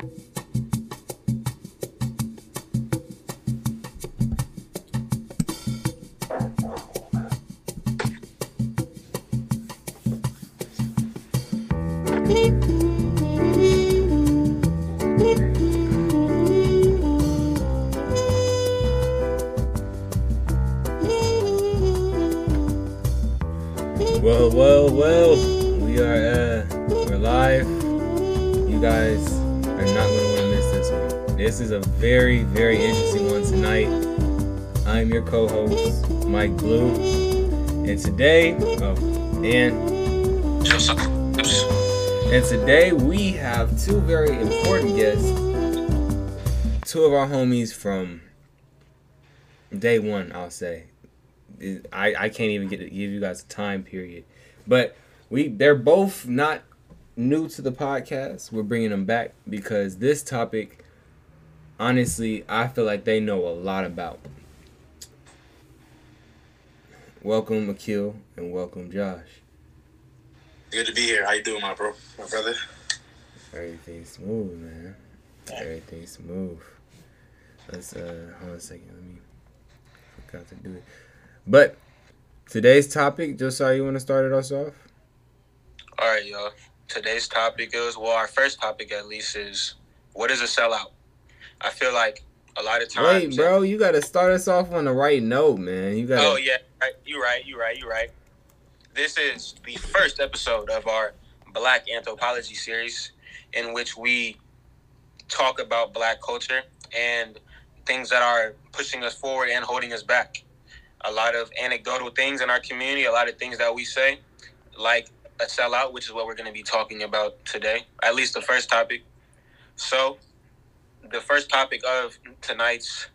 Well, well, well, we are uh, we're live. You guys this is a very, very interesting one tonight. I'm your co-host, Mike Blue, and today, oh, and and today we have two very important guests. Two of our homies from day one, I'll say. I, I can't even get to give you guys a time period. But we they're both not new to the podcast. We're bringing them back because this topic honestly, I feel like they know a lot about. Welcome Akil and welcome Josh. Good to be here. How you doing, my bro, my brother? Everything smooth, man. Everything smooth. Let's uh hold on a second. Let me forgot to do it. But today's topic, Josiah, you want to start it us off? All right, y'all. Today's topic is well, our first topic at least is what is a sellout? I feel like a lot of times. Wait, bro, you got to start us off on the right note, man. You got. Oh yeah, right. You right. You're right. You're right. This is the first episode of our Black Anthropology series, in which we talk about Black culture and things that are pushing us forward and holding us back. A lot of anecdotal things in our community, a lot of things that we say, like a sellout, which is what we're going to be talking about today, at least the first topic. So, the first topic of tonight's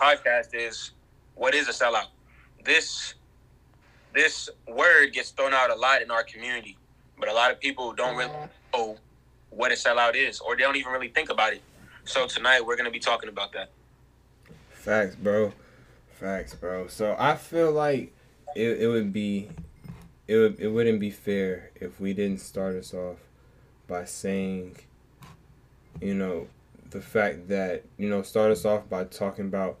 podcast is what is a sellout? This this word gets thrown out a lot in our community, but a lot of people don't really mm-hmm. know what a sellout is, or they don't even really think about it. So tonight we're going to be talking about that. Facts, bro. Facts, bro. So I feel like it, it would be it would it wouldn't be fair if we didn't start us off by saying, you know, the fact that you know start us off by talking about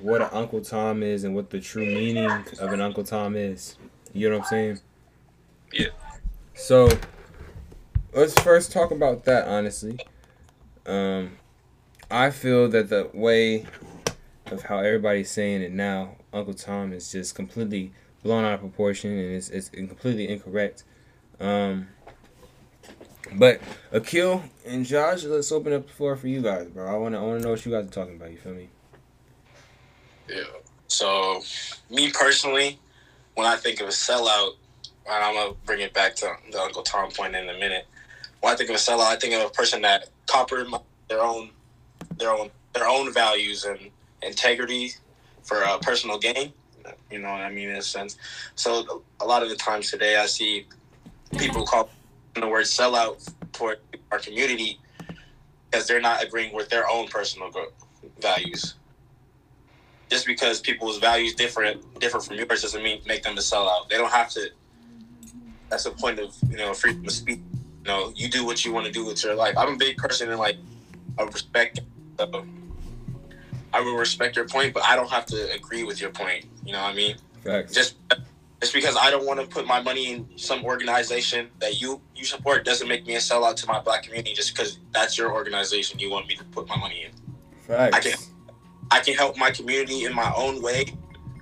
what an Uncle Tom is and what the true meaning of an Uncle Tom is. You know what I'm saying? Yeah. So let's first talk about that honestly. Um, I feel that the way of how everybody's saying it now, Uncle Tom is just completely blown out of proportion and it's, it's completely incorrect. Um, but Akil and Josh, let's open up the floor for you guys, bro. I wanna I wanna know what you guys are talking about. You feel me? Yeah. So, me personally, when I think of a sellout, and I'm gonna bring it back to the Uncle Tom point in a minute. When I think of a sellout, I think of a person that compromised their own, their own, their own values and integrity for a personal gain. You know what I mean in a sense. So a lot of the times today, I see people call the word sellout for our community because they're not agreeing with their own personal values. Just because people's values different different from yours doesn't mean make them a sellout. They don't have to. That's the point of you know freedom of speech. You know, you do what you want to do with your life. I'm a big person in like I respect. So I will respect your point, but I don't have to agree with your point. You know what I mean? Facts. Just just because I don't want to put my money in some organization that you you support doesn't make me a sellout to my black community. Just because that's your organization you want me to put my money in. Facts. I can I can help my community in my own way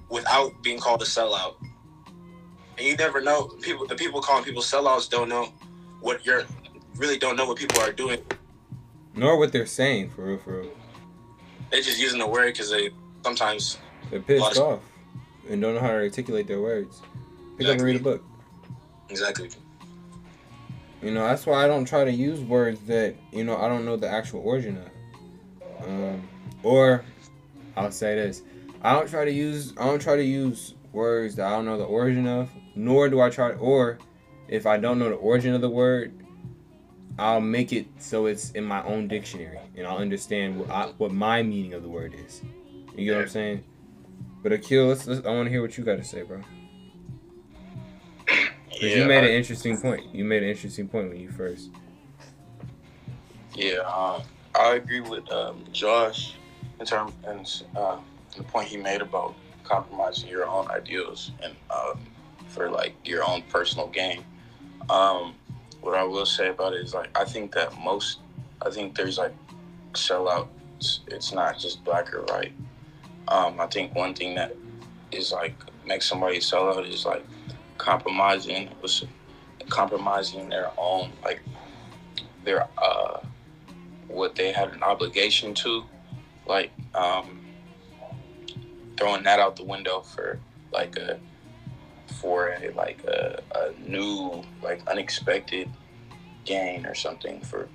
without being called a sellout. And you never know people. The people calling people sellouts don't know what you're really don't know what people are doing. Nor what they're saying, for real, for real. They're just using the word because they sometimes They're pissed off and don't know how to articulate their words. Pick up and read a book. exactly. You know, that's why I don't try to use words that, you know, I don't know the actual origin of. Um, or I'll say this. I don't try to use I don't try to use words that I don't know the origin of, nor do I try or if I don't know the origin of the word, I'll make it so it's in my own dictionary and I'll understand what I, what my meaning of the word is. You get what I'm saying? But Akil, let's, let's, I want to hear what you got to say, bro. 'Cause you made an interesting point. You made an interesting point when you first. Yeah, um, I agree with um, Josh in terms and uh, the point he made about compromising your own ideals and um, for like your own personal gain. Um, what I will say about it is like I think that most I think there's like sellouts. It's not just black or white. Um, I think one thing that is like makes somebody sell out is like compromising was compromising their own like their uh what they had an obligation to like um throwing that out the window for like a for a like a, a new like unexpected gain or something for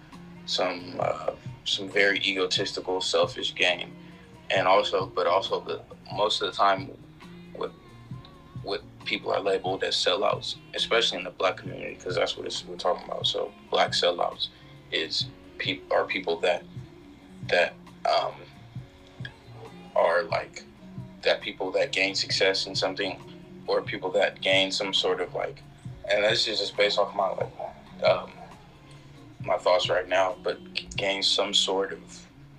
some uh, some very egotistical selfish gain. And also but also the most of the time what people are labeled as sellouts especially in the black community because that's what we're talking about. So black sellouts is people are people that that um, are like that people that gain success in something or people that gain some sort of like and this is just based off my like um, my thoughts right now but gain some sort of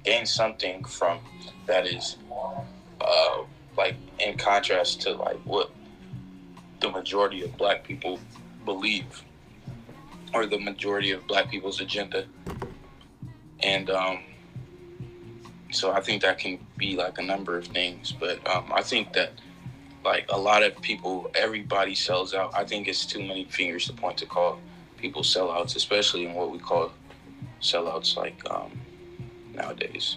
gain something from that is uh, like in contrast to like what the majority of black people believe or the majority of black people's agenda and um, so I think that can be like a number of things. But um, I think that like a lot of people, everybody sells out. I think it's too many fingers to point to call people sellouts, especially in what we call sellouts like um, nowadays.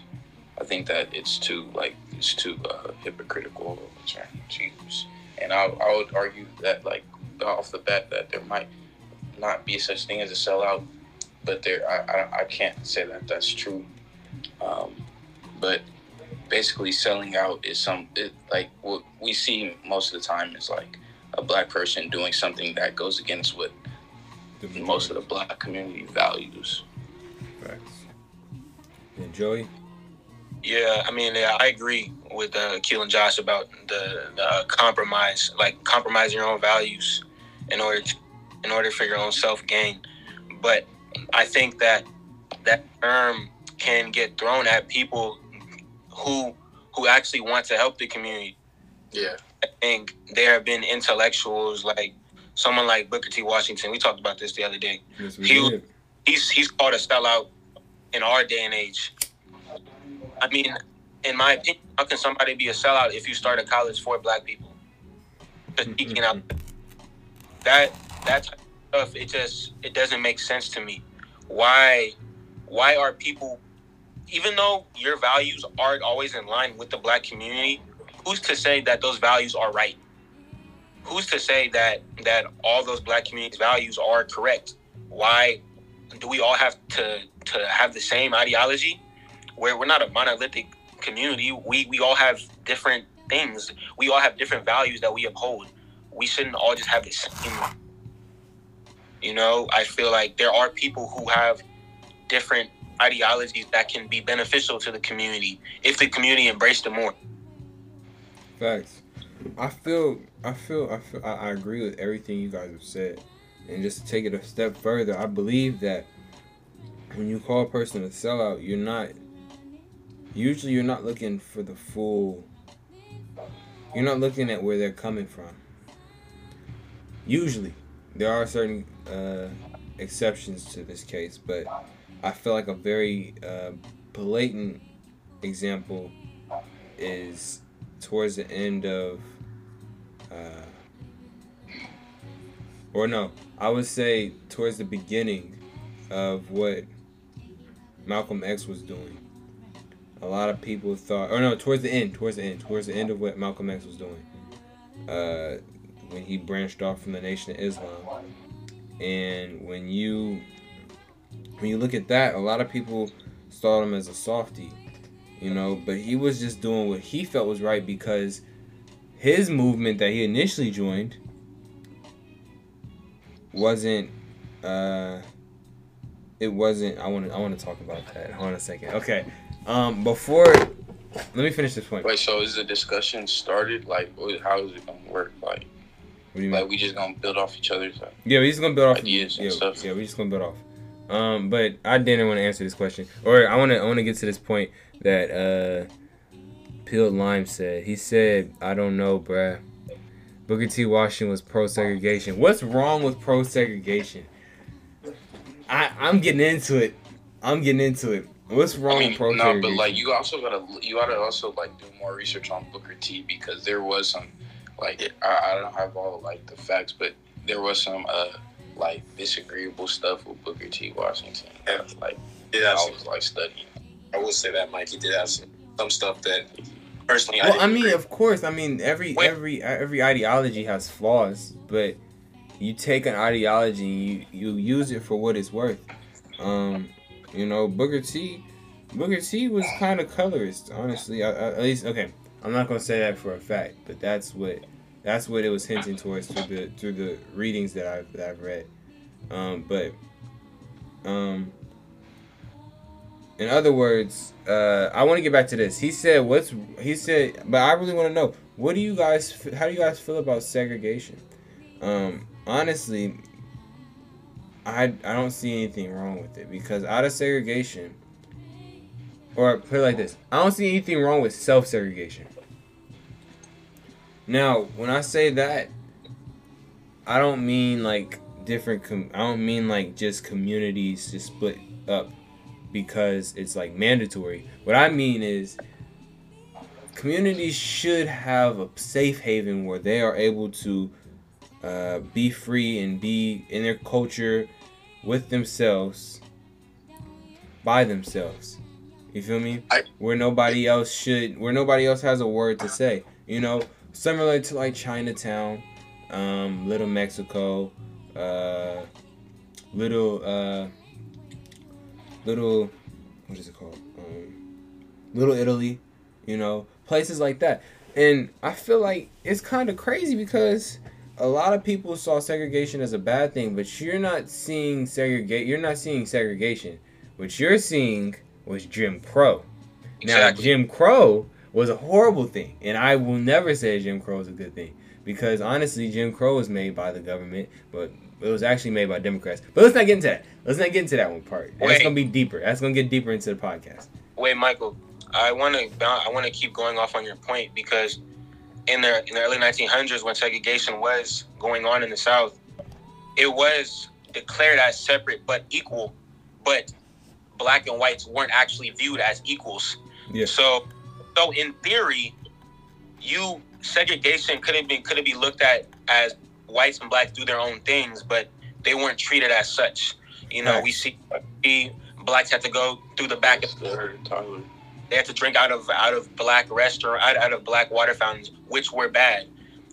I think that it's too like it's too uh, hypocritical of to use, and I, I would argue that like off the bat that there might not be such thing as a sellout, but there I, I, I can't say that that's true. Um, but basically selling out is some it, like what we see most of the time is like a black person doing something that goes against what most of the black community values. Facts. And Joey? Yeah, I mean, yeah, I agree with uh, Keel and Josh about the, the uh, compromise, like compromising your own values in order to, in order for your own self gain. But I think that that term can get thrown at people who who actually want to help the community. Yeah. I think there have been intellectuals like someone like Booker T. Washington. We talked about this the other day. Yes, we He- did. He's he's called a sellout in our day and age. I mean, in my opinion, how can somebody be a sellout if you start a college for black people? Just mm-hmm. speaking out that that type of stuff, it just it doesn't make sense to me. Why why are people even though your values aren't always in line with the black community, who's to say that those values are right? Who's to say that that all those black communities values are correct? Why do we all have to to have the same ideology? Where we're not a monolithic community, we we all have different things. We all have different values that we uphold. We shouldn't all just have the same. You know, I feel like there are people who have different ideologies that can be beneficial to the community if the community embraced them more. Facts. I feel, I feel, I feel, I, I agree with everything you guys have said. And just to take it a step further, I believe that when you call a person a sellout, you're not. Usually, you're not looking for the full. You're not looking at where they're coming from. Usually, there are certain uh, exceptions to this case, but I feel like a very uh, blatant example is towards the end of uh, or no i would say towards the beginning of what malcolm x was doing a lot of people thought or no towards the end towards the end towards the end of what malcolm x was doing uh, when he branched off from the nation of islam. And when you when you look at that a lot of people saw him as a softie you know but he was just doing what he felt was right because his movement that he initially joined wasn't uh it wasn't i want to i want to talk about that. Hold on a second. Okay um before let me finish this point Wait, so is the discussion started? Like, how is it gonna work? Like, do you mean like we just gonna build off each other's? Like, yeah we're just gonna build off ideas and yeah, stuff? yeah we're just gonna build off Um, but I didn't want to answer this question, or I want to I want to get to this point that uh, Peeled Lime said. He said, "I don't know, bruh. Booker T. Washington was pro segregation. What's wrong with pro segregation? I I'm getting into it. I'm getting into it. What's wrong I mean, with pro no, but like you also gotta you gotta also like do more research on Booker T because there was some like I, I don't have all like the facts, but there was some uh like disagreeable stuff with Booker T. Washington. Yeah. Like yeah, I was like studying. I will say that Mike, he did have some, some stuff that personally well, I I mean, agree of course. I mean, every Wait. every every ideology has flaws, but you take an ideology and you you use it for what it's worth. Um, you know, Booker T, Booker T was kind of colorist, honestly. I, I, at least, okay, I'm not gonna say that for a fact, but that's what that's what it was hinting towards through the through the readings that I've that I've read. Um, but um, in other words, uh, I want to get back to this. He said, "What's?" He said, but I really want to know. What do you guys? How do you guys feel about segregation? Um, honestly, I I don't see anything wrong with it because out of segregation, or put it like this, I don't see anything wrong with self segregation. Now, when I say that, I don't mean like different. Com- I don't mean like just communities just split up because it's like mandatory. What I mean is communities should have a safe haven where they are able to uh, be free and be in their culture with themselves by themselves. You feel me? I- where nobody else should, where nobody else has a word to say. You know, similar to like Chinatown, um, Little Mexico, uh, Little, uh, Little, what is it called? Um, Little Italy. You know, places like that. And I feel like it's kind of crazy because a lot of people saw segregation as a bad thing, but you're not seeing segregate. You're not seeing segregation. What you're seeing was Jim Crow. Now, Jim Crow was a horrible thing, and I will never say Jim Crow is a good thing because honestly, Jim Crow was made by the government, but it was actually made by Democrats. But let's not get into that. Let's not get into that one part. That's gonna be deeper. That's gonna get deeper into the podcast. Wait, Michael, I want to I want to keep going off on your point because in the in the early 1900s, when segregation was going on in the South, it was declared as separate but equal, but black and whites weren't actually viewed as equals. Yeah. So, so in theory, you segregation couldn't be couldn't be looked at as whites and blacks do their own things, but they weren't treated as such. You know, Right. we see blacks had to go through the back of Still heard Tyler. They had to drink out of out of black restaurant out, out of black water fountains, which were bad.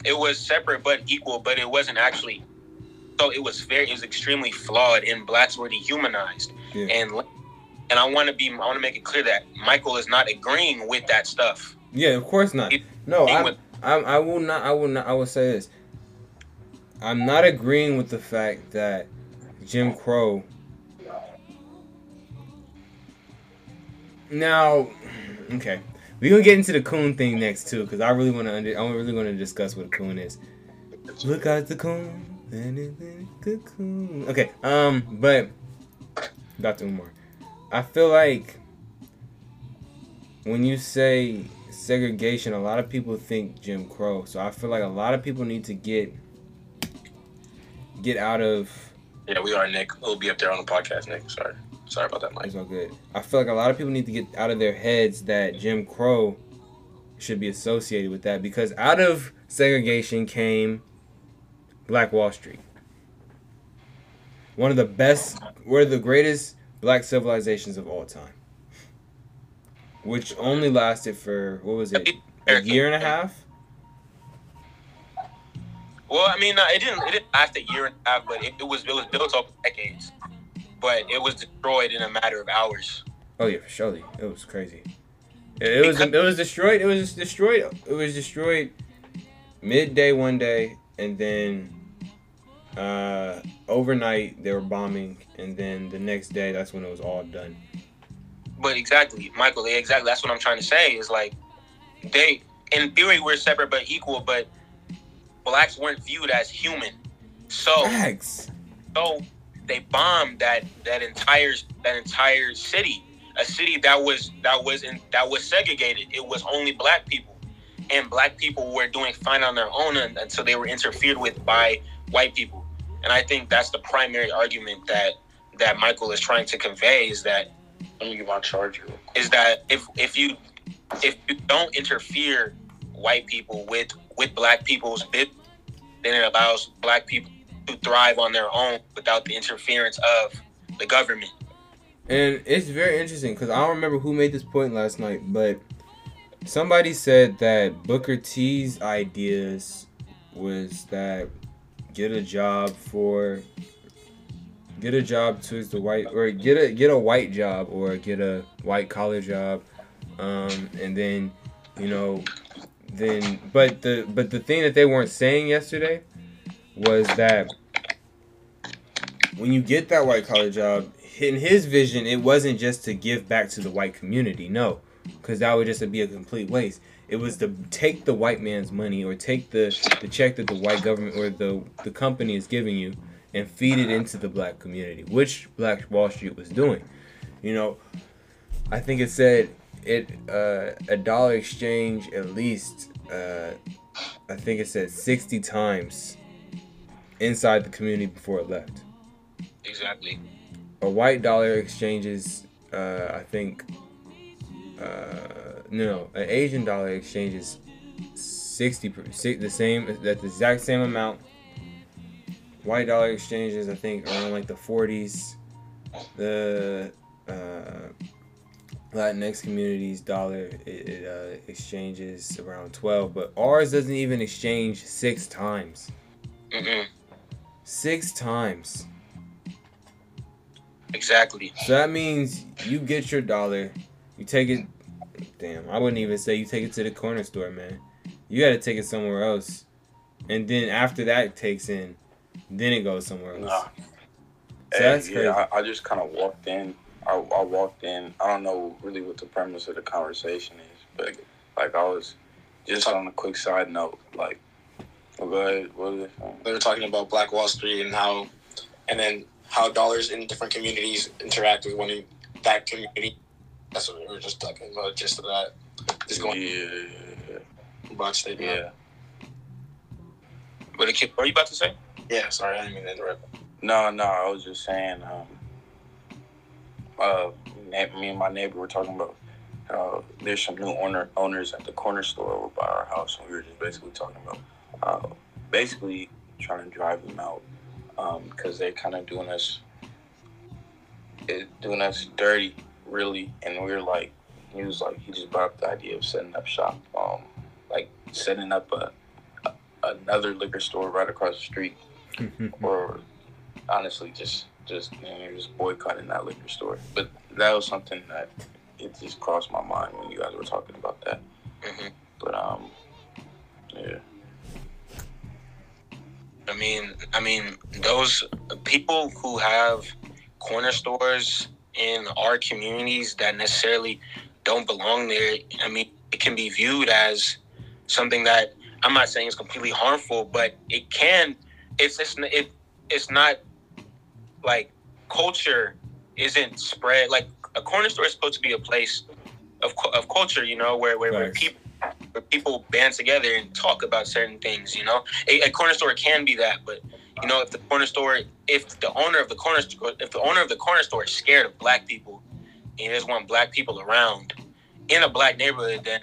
It was separate but equal, but it wasn't actually. So it was very, it was extremely flawed, and blacks were dehumanized. Yeah. And and I want to be, I want to make it clear that Michael is not agreeing with that stuff. Yeah, of course not. He- No, I, would- I, I will not. I will not. I will say this. I'm not agreeing with the fact that Jim Crow. Now, okay, we gonna get into the coon thing next too, because I really want to. Under, I really want to discuss what a coon is. Look out the coon, the coon. Okay, um, but Dr. Umar, I feel like when you say segregation, a lot of people think Jim Crow. So I feel like a lot of people need to get get out of. Yeah, we are Nick. We'll be up there on the podcast, Nick. Sorry. Sorry about that, Mike. It's all good. I feel like a lot of people need to get out of their heads that Jim Crow should be associated with that because out of segregation came Black Wall Street. One of the best, one of the greatest black civilizations of all time. Which only lasted for, what was it, a year and a half? Well, I mean, uh, it didn't, it didn't last a year and a half, but it, it was, it was built over decades. But it was destroyed in a matter of hours. Oh yeah, for surely. It was crazy. It, it was it was destroyed. It was destroyed. It was destroyed midday one day, and then uh, overnight they were bombing, and then the next day that's when it was all done. But exactly, Michael, exactly. That's what I'm trying to say. Is like they, in theory, we're separate but equal, but blacks weren't viewed as human. So, Facts. so they bombed that that entire that entire city, a city that was that was in, that was segregated. It was only black people, and black people were doing fine on their own until they were interfered with by white people. And I think that's the primary argument that that Michael is trying to convey is that Let me get my charger. is that if if you if you don't interfere white people with with black people's bit, then it allows black people to thrive on their own without the interference of the government. And it's very interesting because I don't remember who made this point last night, but somebody said that Booker T's ideas was that get a job for get a job towards the white or get a get a white job or get a white collar job, um, and then you know then but the but the thing that they weren't saying yesterday was that when you get that white collar job, in his vision, it wasn't just to give back to the white community. No, because that would just be a complete waste. It was to take the white man's money or take the, the check that the white government or the, the company is giving you and feed it into the black community, which Black Wall Street was doing. You know, I think it said it uh, a dollar exchange at least. Uh, I think it said sixty times inside the community before it left Exactly. a white dollar exchanges uh, I think uh, no an Asian dollar exchanges 60 the same that the exact same amount white dollar exchanges I think around like the 40s the uh, Latinx communities dollar it, it uh, exchanges around 12 but ours doesn't even exchange six times Mm-mm. Six times Exactly. So that means you get your dollar, you take it. Damn, I wouldn't even say you take it to the corner store, man. You got to take it somewhere else, and then after that takes in, then it goes somewhere else. Nah. So Hey, that's yeah, I, I just kind of walked in. I, I walked in. I don't know really what the premise of the conversation is, but like I was just on a quick side note. Like, well, go ahead. What is it? They were talking about Black Wall Street and how, and then how dollars in different communities interact with one in that community. That's what we were just talking about. Just of that. Just going Yeah, Black State. yeah. What, what are you about to say? Yeah. Sorry, I didn't mean to interrupt. No, no. I was just saying. Um, uh, me and my neighbor were talking about. Uh, there's some new owner owners at the corner store over by our house, and we were just basically talking about, uh, basically trying to drive them out because they're kind of doing us, doing us dirty, really. And we are like, he was like, he just brought up the idea of setting up shop, um, like setting up a, a another liquor store right across the street, or honestly, just just you know, just boycotting that liquor store. But that was something that it just crossed my mind when you guys were talking about that. hmm But um, yeah, I mean, I mean, those people who have corner stores in our communities that necessarily don't belong there. I mean, it can be viewed as something that I'm not saying is completely harmful, but it can. It's it's it, it's not like culture isn't spread. Like a corner store is supposed to be a place of of culture, you know, where where, where people where people band together and talk about certain things. You know, a, a corner store can be that, but you know, if the corner store, if the owner of the corner store, if the owner of the corner store is scared of black people and he doesn't want black people around in a black neighborhood, then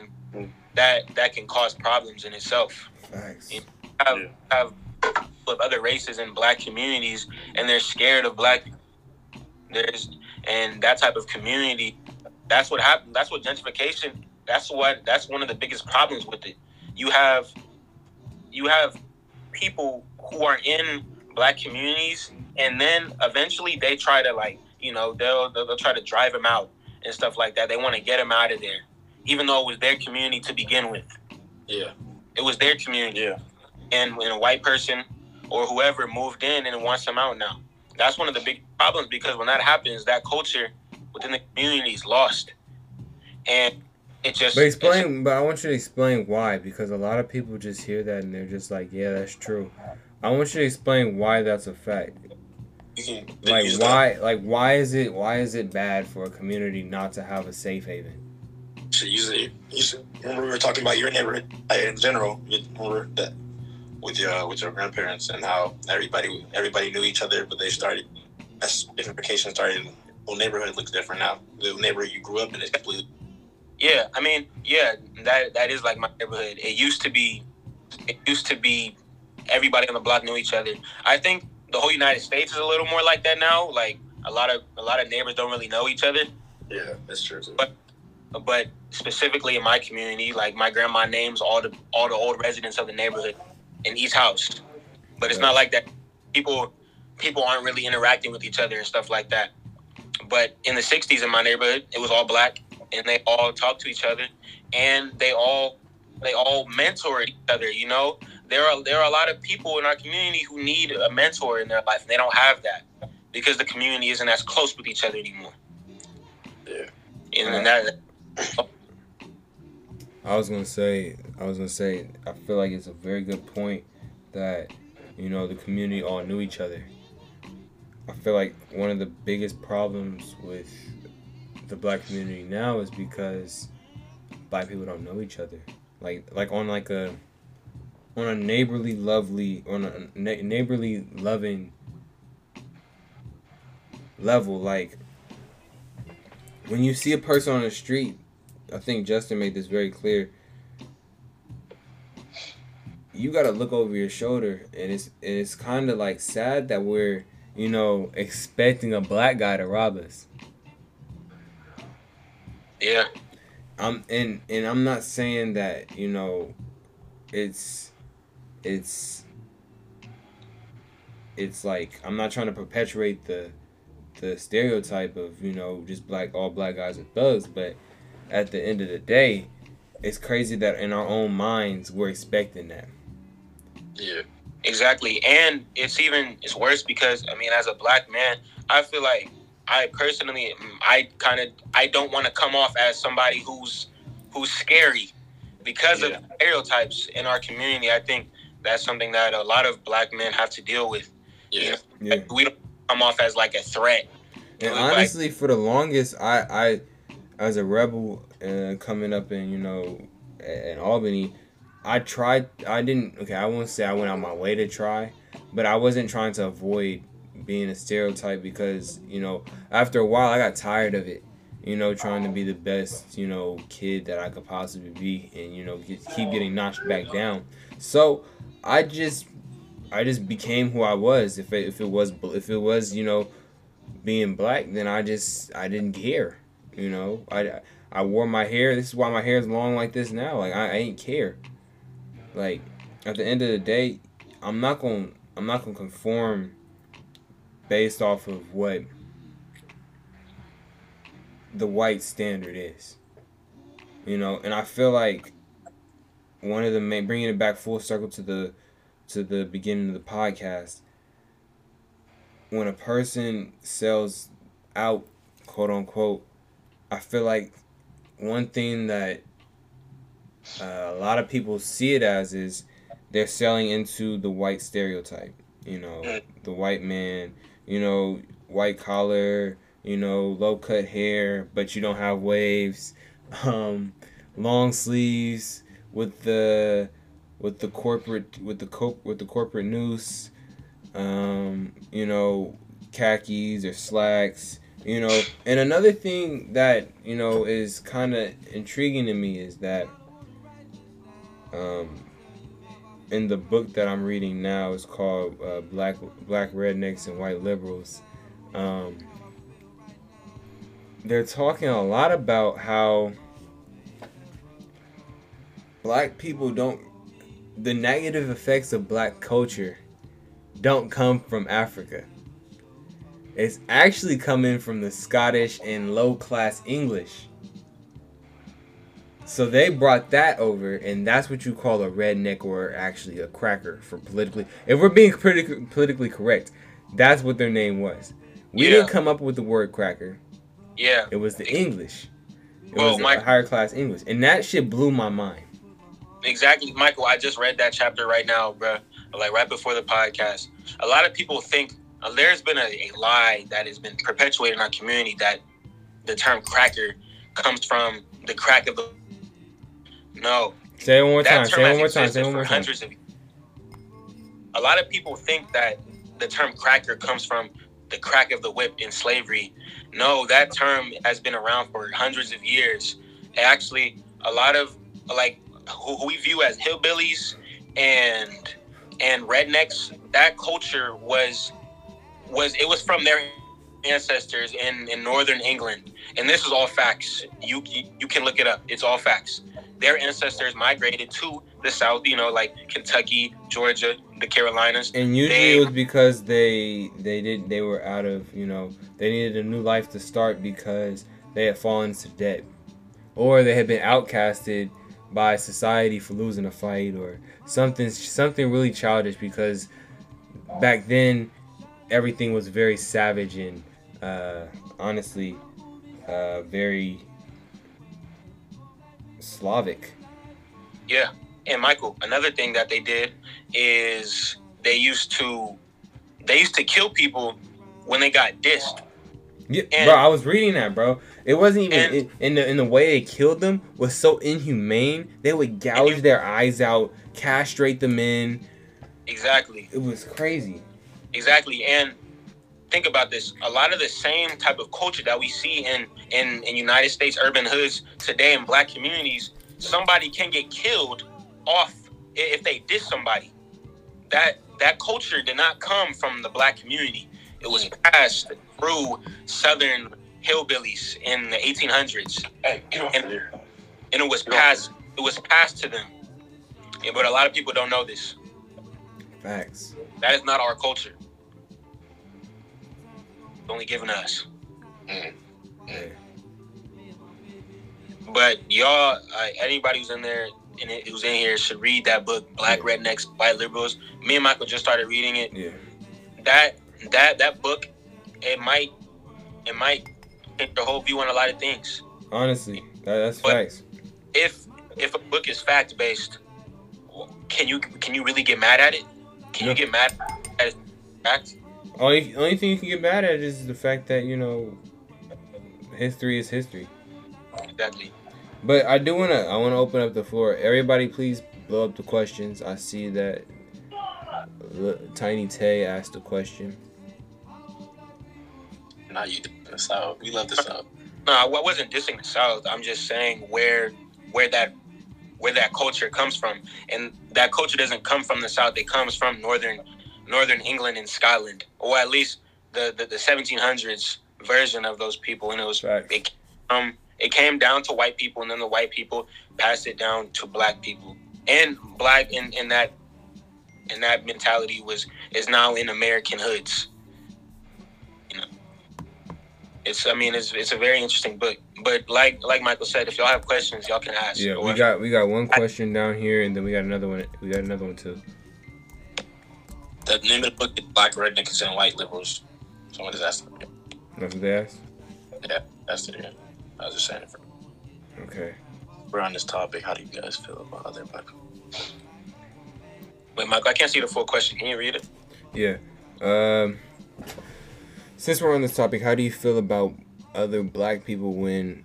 that that can cause problems in itself. Facts. Have Yeah. have of other races in black communities, and they're scared of black. There's and that type of community. That's what happened. That's what gentrification. That's what. That's one of the biggest problems with it. You have, you have people who are in black communities, and then eventually they try to like, you know, they'll they'll, they'll try to drive them out and stuff like that. They want to get them out of there, even though it was their community to begin with. Yeah. It was their community yeah, and when a white person or whoever moved in and wants them out now. That's one of the big problems because when that happens, that culture within the community is lost, and it just But explain. But I want you to explain why, because a lot of people just hear that and they're just like, "Yeah, that's true." I want you to explain why that's a fact. Can Like why? Like why is it? Why is it bad for a community not to have a safe haven? it. You should remember we were talking about your neighborhood in general. Remember that with your with your grandparents and how everybody everybody knew each other, but they started as gentrification started. The whole neighborhood looks different now. The neighborhood you grew up in is completely Yeah, I mean, yeah, that that is like my neighborhood. It used to be, it used to be, everybody on the block knew each other. I think the whole United States is a little more like that now. Like a lot of a lot of neighbors don't really know each other. yeah, that's true. Too. But- But specifically in my community, like my grandma names all the all the old residents of the neighborhood in each house. But it's not like that. People people aren't really interacting with each other and stuff like that. But in the '60s in my neighborhood, it was all black, and they all talk to each other, and they all they all mentored each other. You know, there are there are a lot of people in our community who need a mentor in their life, and they don't have that because the community isn't as close with each other anymore. Yeah. And that I was gonna say, I was gonna say, I feel like it's a very good point that, you know, the community all knew each other. I feel like one of the biggest problems with the black community now is because black people don't know each other. Like, like on like a, on a neighborly, lovely, on a na- neighborly, loving level. Like, when you see a person on the street I think Justin made this very clear. You got to look over your shoulder, and it's and it's kind of like sad that we're you know expecting a black guy to rob us. Yeah, I'm and and I'm not saying that you know, it's, it's. It's like I'm not trying to perpetuate the, the stereotype of you know just black all black guys are thugs, but at the end of the day, it's crazy that in our own minds we're expecting that. Yeah, exactly. And it's even it's worse because I mean, as a black man, I feel like I personally, I kind of I don't want to come off as somebody who's who's scary because Yeah. of stereotypes in our community. I think that's something that a lot of black men have to deal with. yeah, Yeah. We don't come off as like a threat. And Like- honestly, for the longest, I, I, as a rebel uh, coming up in you know, in Albany, I tried. I didn't. Okay, I won't say I went out my way to try, but I wasn't trying to avoid being a stereotype because you know after a while I got tired of it. You know, trying to be the best you know kid that I could possibly be, and you know get, keep getting knocked back down. So I just, I just became who I was. If it, if it was if it was you know being black, then I just I didn't care. You know, I I wore my hair. This is why my hair is long like this now. Like I, I ain't care. Like at the end of the day, I'm not gonna I'm not gonna conform based off of what the white standard is. You know, and I feel like one of the main bringing it back full circle to the to the beginning of the podcast when a person sells out, quote unquote, I feel like one thing that uh, a lot of people see it as is they're selling into the white stereotype. You know, the white man, you know, white collar, you know, low cut hair, but you don't have waves, um, long sleeves with the with the corporate with the co- with the corporate noose um, you know, khakis or slacks, you know. And another thing that, you know, is kind of intriguing to me is that um, in the book that I'm reading now, it's called uh, Black Black Rednecks and White Liberals. Um, they're talking a lot about how black people don't the negative effects of black culture don't come from Africa. It's actually coming from the Scottish and low class English. So they brought that over, and that's what you call a redneck or actually a cracker for politically. If we're being politi- politically correct, that's what their name was. We Yeah. didn't come up with the word cracker. Yeah, It was the English. It Well, was a higher class English, and that shit blew my mind. exactly, Michael. I just read that chapter right now, bruh. Like right before the podcast. A lot of people think uh, there's been a, a lie that has been perpetuated in our community that the term cracker comes from the crack of the. No, Say it one more that time. Say it one more time. Say it one more time. of. A lot of people think that the term cracker comes from the crack of the whip in slavery. No, that term has been around for hundreds of years. Actually, a lot of like who, who we view as hillbillies and and rednecks, that culture was was it was from their ancestors in in northern England, and this is all facts. You you, you can look it up. It's all facts. Their ancestors migrated to the south, you know, like Kentucky, Georgia, the Carolinas. And usually They- it was because they they did they were out of you know they needed a new life to start because they had fallen into debt, or they had been outcasted by society for losing a fight or something something really childish because back then everything was very savage and uh, honestly uh, very Slavic. Yeah. And Michael, another thing that they did is they used to they used to kill people when they got dissed. Yeah, And- bro, I was reading that, bro. It wasn't even And- in, in the in the way they killed them was so inhumane. They would gouge you- their eyes out, castrate the men. Exactly. It was crazy. Exactly. And think about this. A lot of the same type of culture that we see in, in, in United States urban hoods today in black communities, somebody can get killed off if they diss somebody. That that culture did not come from the black community. It was passed through southern hillbillies in the 1800s. Hey, get off And- there. and it was passed it was passed to them. Yeah, but a lot of people don't know this. Facts. That is not our culture. It's only given to us. Yeah. But y'all, uh, anybody who's in there and it- who's in here should read that book, Black Rednecks, White Liberals. Me and Michael just started reading it. Yeah. That that that book, it might it might change your whole view on a lot of things. Honestly, that, that's But- facts. If if a book is fact based, can you can you really get mad at it? Can No. you get mad at it? Fact? Only only thing you can get mad at is the fact that you know history is history. Exactly. But I do wanna I wanna open up the floor. Everybody, please blow up the questions. I see that Tiny Tay asked a question. Not you doing the South. We love the South. No, I I wasn't dissing the South. I'm just saying where where that where that culture comes from, and that culture doesn't come from the South. It comes from northern northern England and Scotland, or at least the the, the 1700s version of those people. And it was Facts. it um it came down to white people, and then the white people passed it down to black people, and black in in that and that mentality was is now in American hoods. You know, it's I mean it's it's a very interesting book. But like like Michael said, if y'all have questions, y'all can ask. Yeah, we got we got one question down here, and then we got another one. We got another one too. The name of the book is Black Rednecks and White Liberals. Someone just asked. That's what they asked. Yeah, that's it. I was just saying it. For, Okay. we're on this topic. How do you guys feel about other black people? Wait, Michael, I can't see the full question. Can you read it? Yeah. Um. Since we're on this topic, how do you feel about other black people when?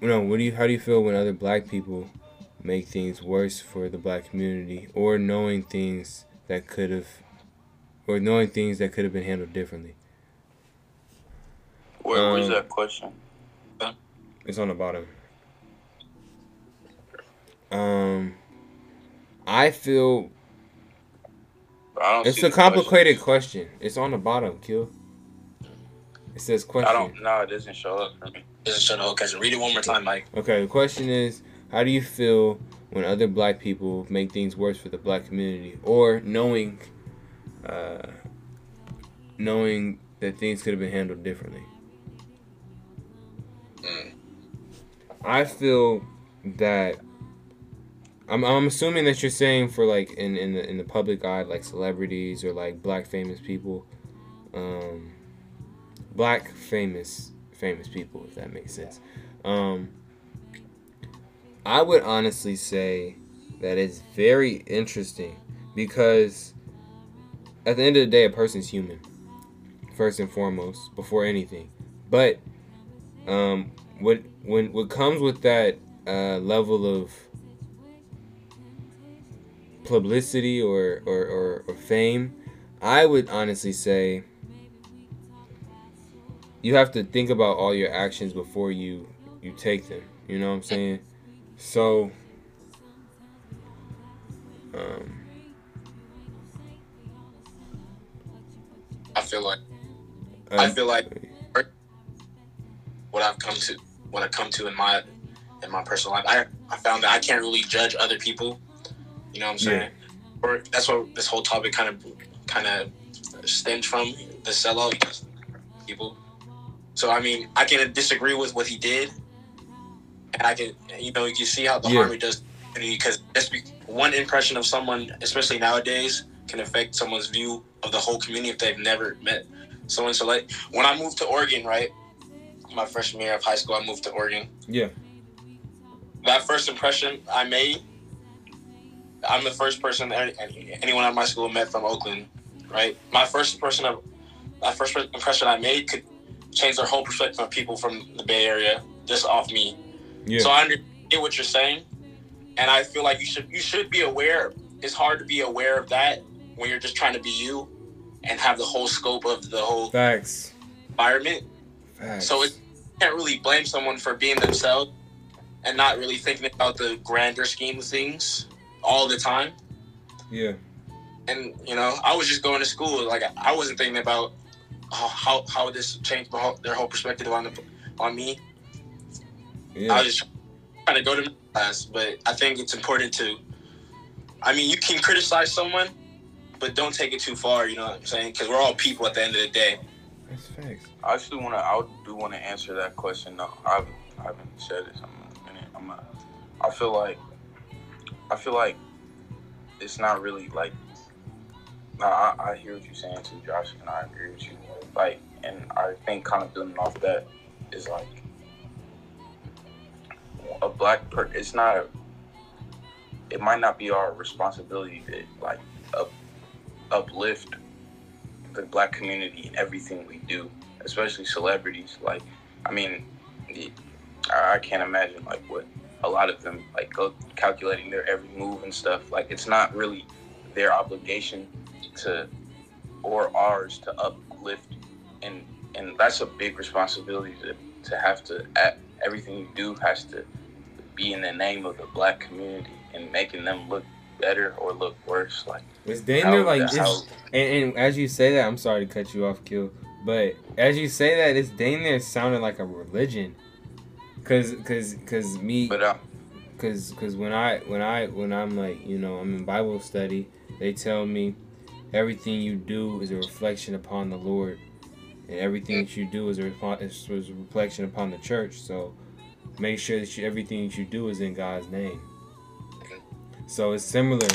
No, what do you? How do you feel when other black people make things worse for the black community, or knowing things that could have, or knowing things that could have been handled differently? Where, where's Um, that question? It's on the bottom. Um, I feel I don't it's a complicated question. It's on the bottom, kill. It says question. question. I don't. No, it doesn't show up for me. This is shut up. Okay, read it one more time, Mike. Okay, the question is how do you feel when other black people make things worse for the black community or knowing uh, knowing that things could have been handled differently? Mm. I feel that I'm, I'm assuming that you're saying for like in, in the in the public eye like celebrities or like black famous people um black famous famous people if that makes sense um I would honestly say that it's very interesting because at the end of the day a person's human first and foremost before anything. But um, what when what comes with that uh, level of publicity or, or, or, or fame, I would honestly say you have to think about all your actions before you you take them. You know what I'm saying? So um feel like I feel like what I've come to what I come to in my in my personal life, I, I found that I can't really judge other people. You know what I'm saying? Or that's what this whole topic kind of kind of stemmed from the sellout people. So I mean, I can disagree with what he did, and I can you know you can see how the Yeah. harm he does because just be, one impression of someone, especially nowadays, can affect someone's view of the whole community if they've never met someone. So like when I moved to Oregon, right, my freshman year of high school, I moved to Oregon yeah. that first impression I made, I'm the first person that anyone at my school met from Oakland, right? My first impression of my first impression I made could change their whole perspective of people from the Bay Area just off me. Yeah. So I understand what you're saying, and I feel like you should you should be aware. It's hard to be aware of that when you're just trying to be you and have the whole scope of the whole Facts. environment. Facts. So it you can't really blame someone for being themselves and not really thinking about the grander scheme of things all the time. yeah. And you know, I was just going to school like I wasn't thinking about how how, how this changed my whole, their whole perspective on the, on me. Yeah. I was just trying to go to class, but I think it's important to. I mean, you can criticize someone, but don't take it too far. You know what I'm saying? Because we're all people at the end of the day. That's facts. I actually want to. I do want to answer that question. No, I haven't, I haven't said this. I'm a minute. I'm a, I feel like. I feel like it's not really like. No, I, I hear what you're saying too, Josh, and I agree with you. Like, and I think kind of building off that is like a black per. It's not. It might not be our responsibility to like up, uplift the black community in everything we do, especially celebrities. Like, I mean, I can't imagine like what a lot of them like go calculating their every move and stuff. Like, it's not really their obligation to or ours to uplift, and and that's a big responsibility to to have to everything you do has to be in the name of the black community and making them look better or look worse. Like, It's damn near like it's, how- and, and as you say that, I'm sorry to cut you off, Kill, but as you say that, it's damn near sounding like a religion. Cause, cause, cause me, but um, cause, cause when I, when I, when I'm like, you know, I'm in Bible study, they tell me everything you do is a reflection upon the Lord, and everything that you do is a, is a reflection upon the church. So make sure that you, everything that you do is in God's name. So it's similar.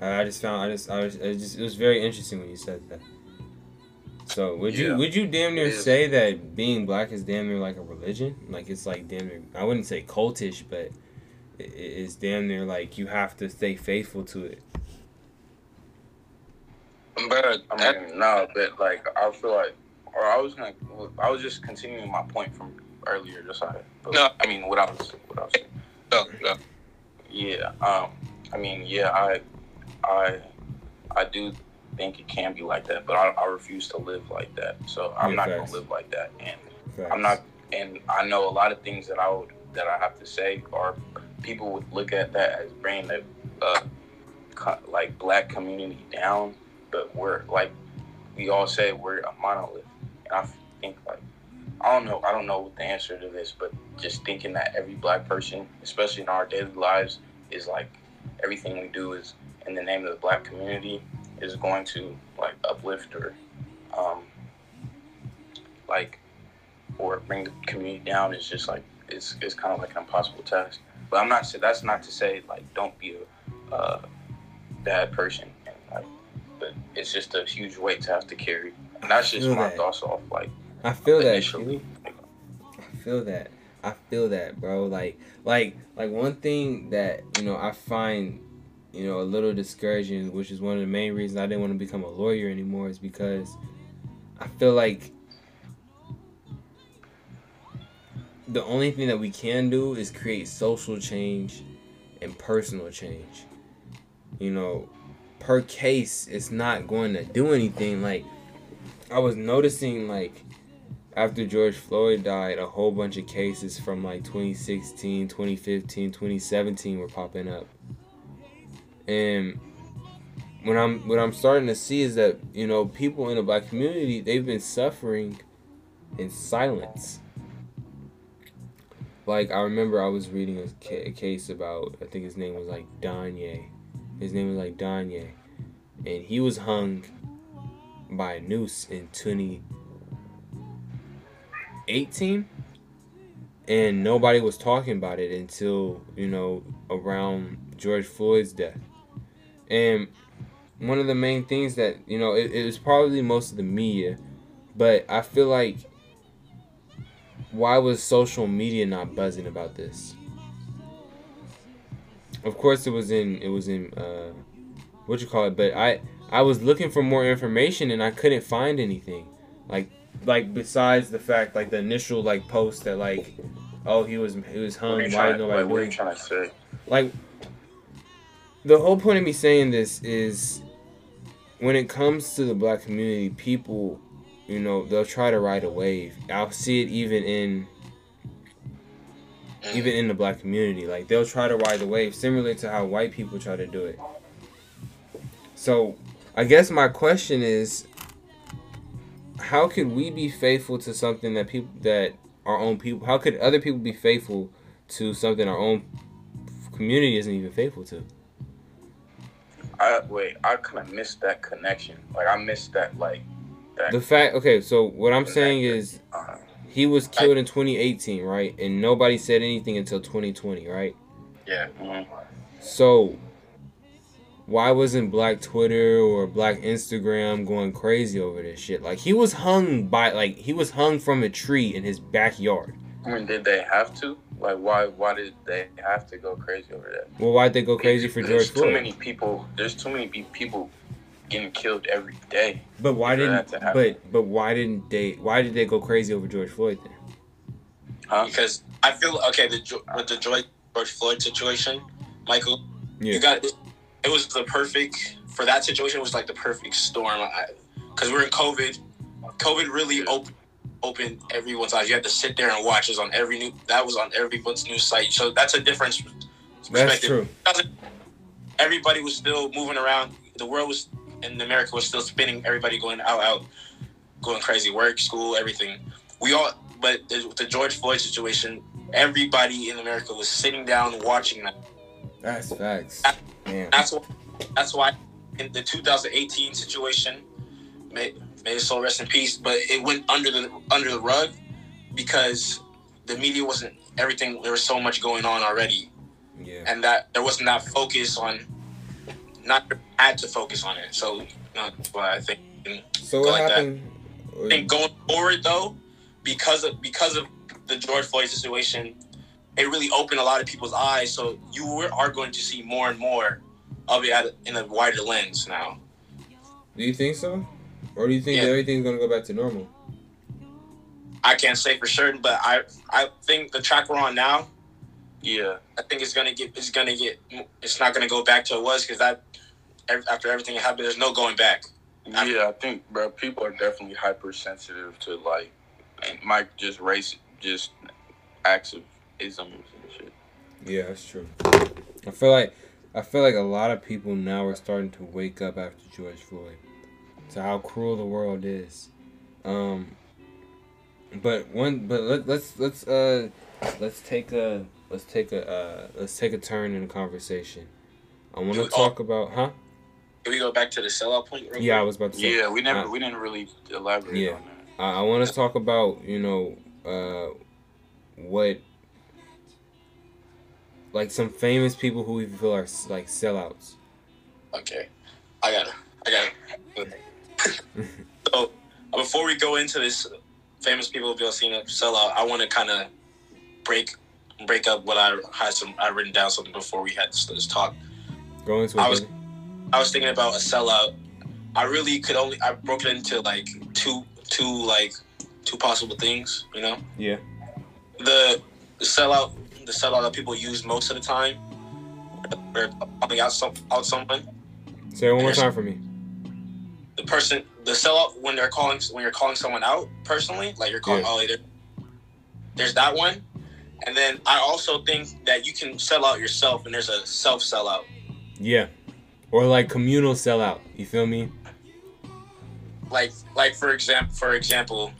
I I just found I just I was it just it was very interesting when you said that. So would you would you damn near It is. say that being black is damn near like a religion? Like it's like damn near I wouldn't say cultish, but it, it's damn near like you have to stay faithful to it. But I that, mean, no, but like I feel like, or I was gonna, I was just continuing my point from earlier, just I, No. I mean, what I was, what I was saying. no, no. Yeah, um, I mean, yeah, I, I, I do think it can be like that, but I, I refuse to live like that. So I'm Yeah, not facts. gonna live like that, and Facts. I'm not, and I know a lot of things that I would that I have to say, or people would look at that as bringing the, uh, co- like black community down, but we're like, we all say we're a monolith, and I think like, I don't know, I don't know what the answer to this, but just thinking that every black person, especially in our daily lives, is like everything we do is in the name of the black community is going to like uplift or, um, like or bring the community down is just like it's, it's kind of like an impossible task. But I'm not saying that's not to say like don't be a uh, bad person, and, like, but it's just a huge weight to have to carry. And that's just my that. thoughts off like I feel that. initially. i feel that. I feel that, bro. Like, like, like one thing that you know I find, you know, a little discouraging, which is one of the main reasons I didn't want to become a lawyer anymore, is because I feel like the only thing that we can do is create social change and personal change. You know, per case, it's not going to do anything. Like, I was noticing, like, after George Floyd died, a whole bunch of cases from like 2016, 2015, 2017 were popping up. And when I'm what I'm starting to see is that, you know, people in the black community, they've been suffering in silence. Like I remember I was reading a, a case about I think his name was like Danye. His name was like Danye. And he was hung by a noose in 2018 and nobody was talking about it until you know around George Floyd's death. And one of the main things that you know it, it was probably most of the media, but I feel like why was social media not buzzing about this? Of course, it was in it was in uh, what you call it, but I I was looking for more information and I couldn't find anything, like like besides the fact like the initial like post that like oh he was he was hung What are you why trying, nobody like, what are you trying to say? like the whole point of me saying this is when it comes to the black community people you know they'll try to ride a wave. I'll see it even in even in the black community. Like they'll try to ride the wave similar to how white people try to do it. So i guess my question is how could we be faithful to something that people that our own people how could other people be faithful to something our own community isn't even faithful to I wait. I kind of missed that connection. Like I missed that. Like that. the fact okay so what i'm saying is uh, he was killed in 2018 right and nobody said anything until 2020 right Yeah. mhm. So, why wasn't Black Twitter or Black Instagram going crazy over this shit? Like he was hung by like he was hung from a tree in his backyard. I mean, did they have to? Like, why? Why did they have to go crazy over that? Well, why'd they go crazy for george There's George too many people. There's too many people getting killed every day. but why didn't? that to happen. But but why didn't they? Why did they go crazy over George Floyd then? Huh? Because I feel okay the with the George George Floyd situation, Michael. Yeah. You got it was the perfect for that situation. It was like the perfect storm because we're in COVID. COVID really opened opened everyone's eyes. You had to sit there and watch. It was on every new. That was on everyone's news site. So that's a difference. That's true. Everybody was still moving around. The world was in America was still spinning. Everybody going out, out, going crazy. Work, school, everything. We all, but the, the George Floyd situation, everybody in America was sitting down watching that. That's facts. Man. That's why. That's why in the 2018 situation, may may his soul rest in peace. But it went under the under the rug because the media wasn't everything. There was so much going on already, Yeah. and that there wasn't that focus on. Not had to focus on it. So that's why I think. So go what like that. happened? I think going forward though, because of because of the George Floyd situation, it really opened a lot of people's eyes. So you were, are going to see more and more of it at, in a wider lens now. Do you think so? Or do you think Yeah. everything's gonna go back to normal? I can't say for certain, but I I think the track we're on now, Yeah. I think it's gonna get it's gonna get it's not gonna go back to it was because that after everything that happened, there's no going back. Yeah, I think, bro, people are definitely hypersensitive to like, and Mike just race, just acts of isms and shit. Yeah, that's true. I feel like I feel like a lot of people now are starting to wake up after George Floyd to how cruel the world is. Um, but one, but let, let's let's uh let's take a let's take a uh, let's take a turn in the conversation. I want to You- talk about, huh? Can we go back to the sellout point? Real Yeah, I was about to say. Yeah, we never, Uh, we didn't really elaborate Yeah. on that. I, I want to talk about you know uh, what like some famous people who we feel are like sellouts. Okay, I got it. I got it. so before we go into this famous people of Yosina sellout, I want to kind of break break up what I had some I written down something before we had this, this talk. Go into it. I was- baby. I was thinking about a sellout. I really could only I broke it into like two two like two possible things. You know, Yeah. the sellout, the sellout that people use most of the time, they're calling out some out someone. Say it one more time for me. The person, the sellout when they're calling when you're calling someone out personally, like you're calling Yeah. oh there, there's that one, and then I also think that you can sell out yourself, and there's a self sellout. Yeah. Or like communal sellout. You feel me? like like for example for example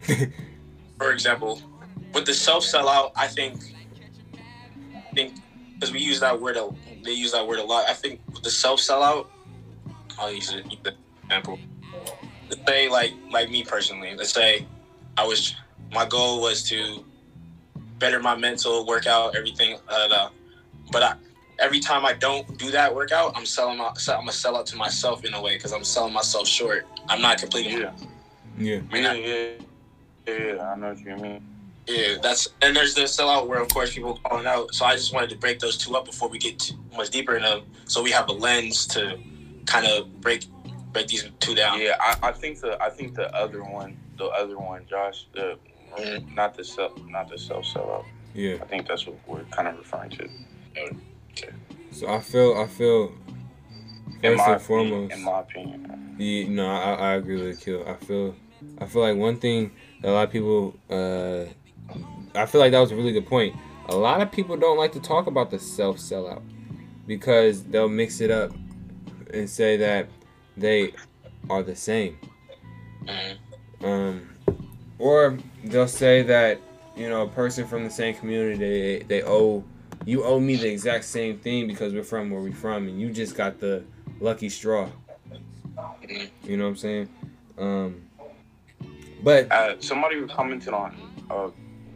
for example with the self sellout i think think because we use that word a, they use that word a lot i think the self sellout i'll use it use the example let's say like like me personally let's say i was my goal was to better my mental workout everything uh, da. but I, every time i don't do that workout i'm selling my i'm gonna sell out to myself in a way because i'm selling myself short i'm not completing Yeah. Yeah. I mean, Yeah, I- yeah, yeah. I know what you mean. Yeah, that's and there's the sellout where of course people calling out. So I just wanted to break those two up before we get too much deeper in them, so we have a lens to kind of break break these two down. Yeah, I, I think the I think the other one, the other one, Josh, the Mhm. not the self, not the self sellout. Yeah. I think that's what we're kind of referring to. So I feel I feel In first my and foremost. opinion, in my opinion. Yeah, no, I, I agree with Kill. I feel, I feel like one thing that a lot of people, uh, I feel like that was a really good point. A lot of people don't like to talk about the self sellout because they'll mix it up and say that they are the same. Mhm. Um, or they'll say that you know a person from the same community they they owe you owe me the exact same thing because we're from where we're from and you just got the lucky straw. Mhm. You know what I'm saying? Um, but Uh, somebody commented on uh,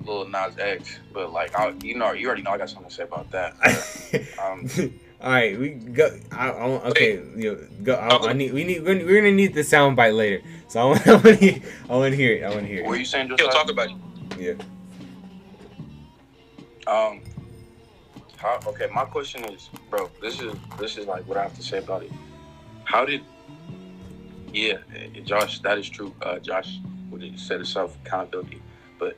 Lil Nas X, but like, I, you know, you already know I got something to say about that. Um, all right, we go. I, I want, okay, you know, go. I, I need. We need. We're, we're gonna need the sound bite later. So I want. I want to hear. I want to hear it. I want to hear what were it. you saying? He'll talk about it. Yeah. Um, how, okay, my question is, bro, this is this is like what I have to say about it. How did? Yeah, eh, Josh, that is true. Uh, Josh would have said self accountability, but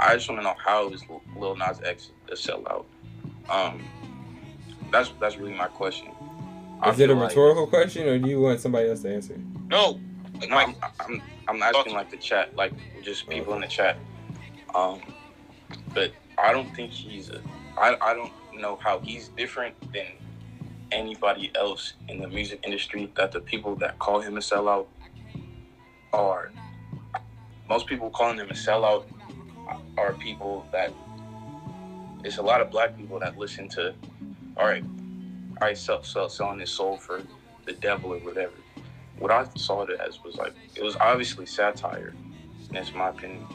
I just want to know how is Lil Nas X a sellout? Um, that's that's really my question. I Is it a feel like- rhetorical question, or do you want somebody else to answer? No, No, I'm, I'm, I'm asking like the chat, like just people in the chat. Um, but I don't think he's a. I, I don't know how he's different than anybody else in the music industry. That the people that call him a sellout are most people calling him a sellout are people that it's a lot of black people that listen to. All right, I sell, sell selling his soul for the devil or whatever what I saw it as was like it was obviously satire. and That's my opinion.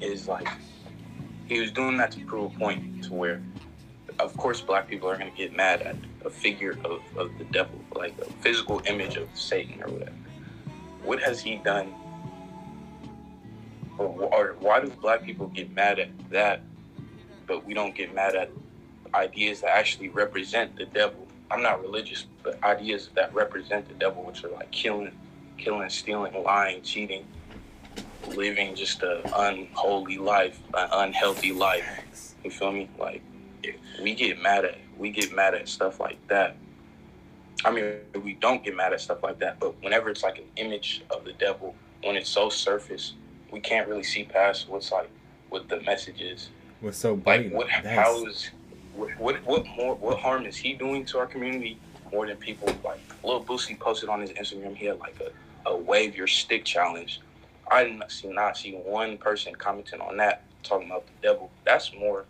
Is like he was doing that to prove a point to where, of course, black people are gonna get mad at a figure of, of the devil, like a physical image of Satan or whatever. What has he done? Or, or why do black people get mad at that, but we don't get mad at ideas that actually represent the devil? I'm not religious, but ideas that represent the devil, which are like killing, killing, stealing, lying, cheating, living just a unholy life, an unhealthy life. You feel me? Like we get mad at we get mad at stuff like that. I mean, we don't get mad at stuff like that, but whenever it's like an image of the devil, when it's so surface, we can't really see past what's like what the message is. What's so Like what? How is? What, what? What more? What harm is he doing to our community more than people like? Lil Boosie posted on his Instagram. He had like a, a wave your stick challenge. I didn't see not see one person commenting on that talking about the devil. That's more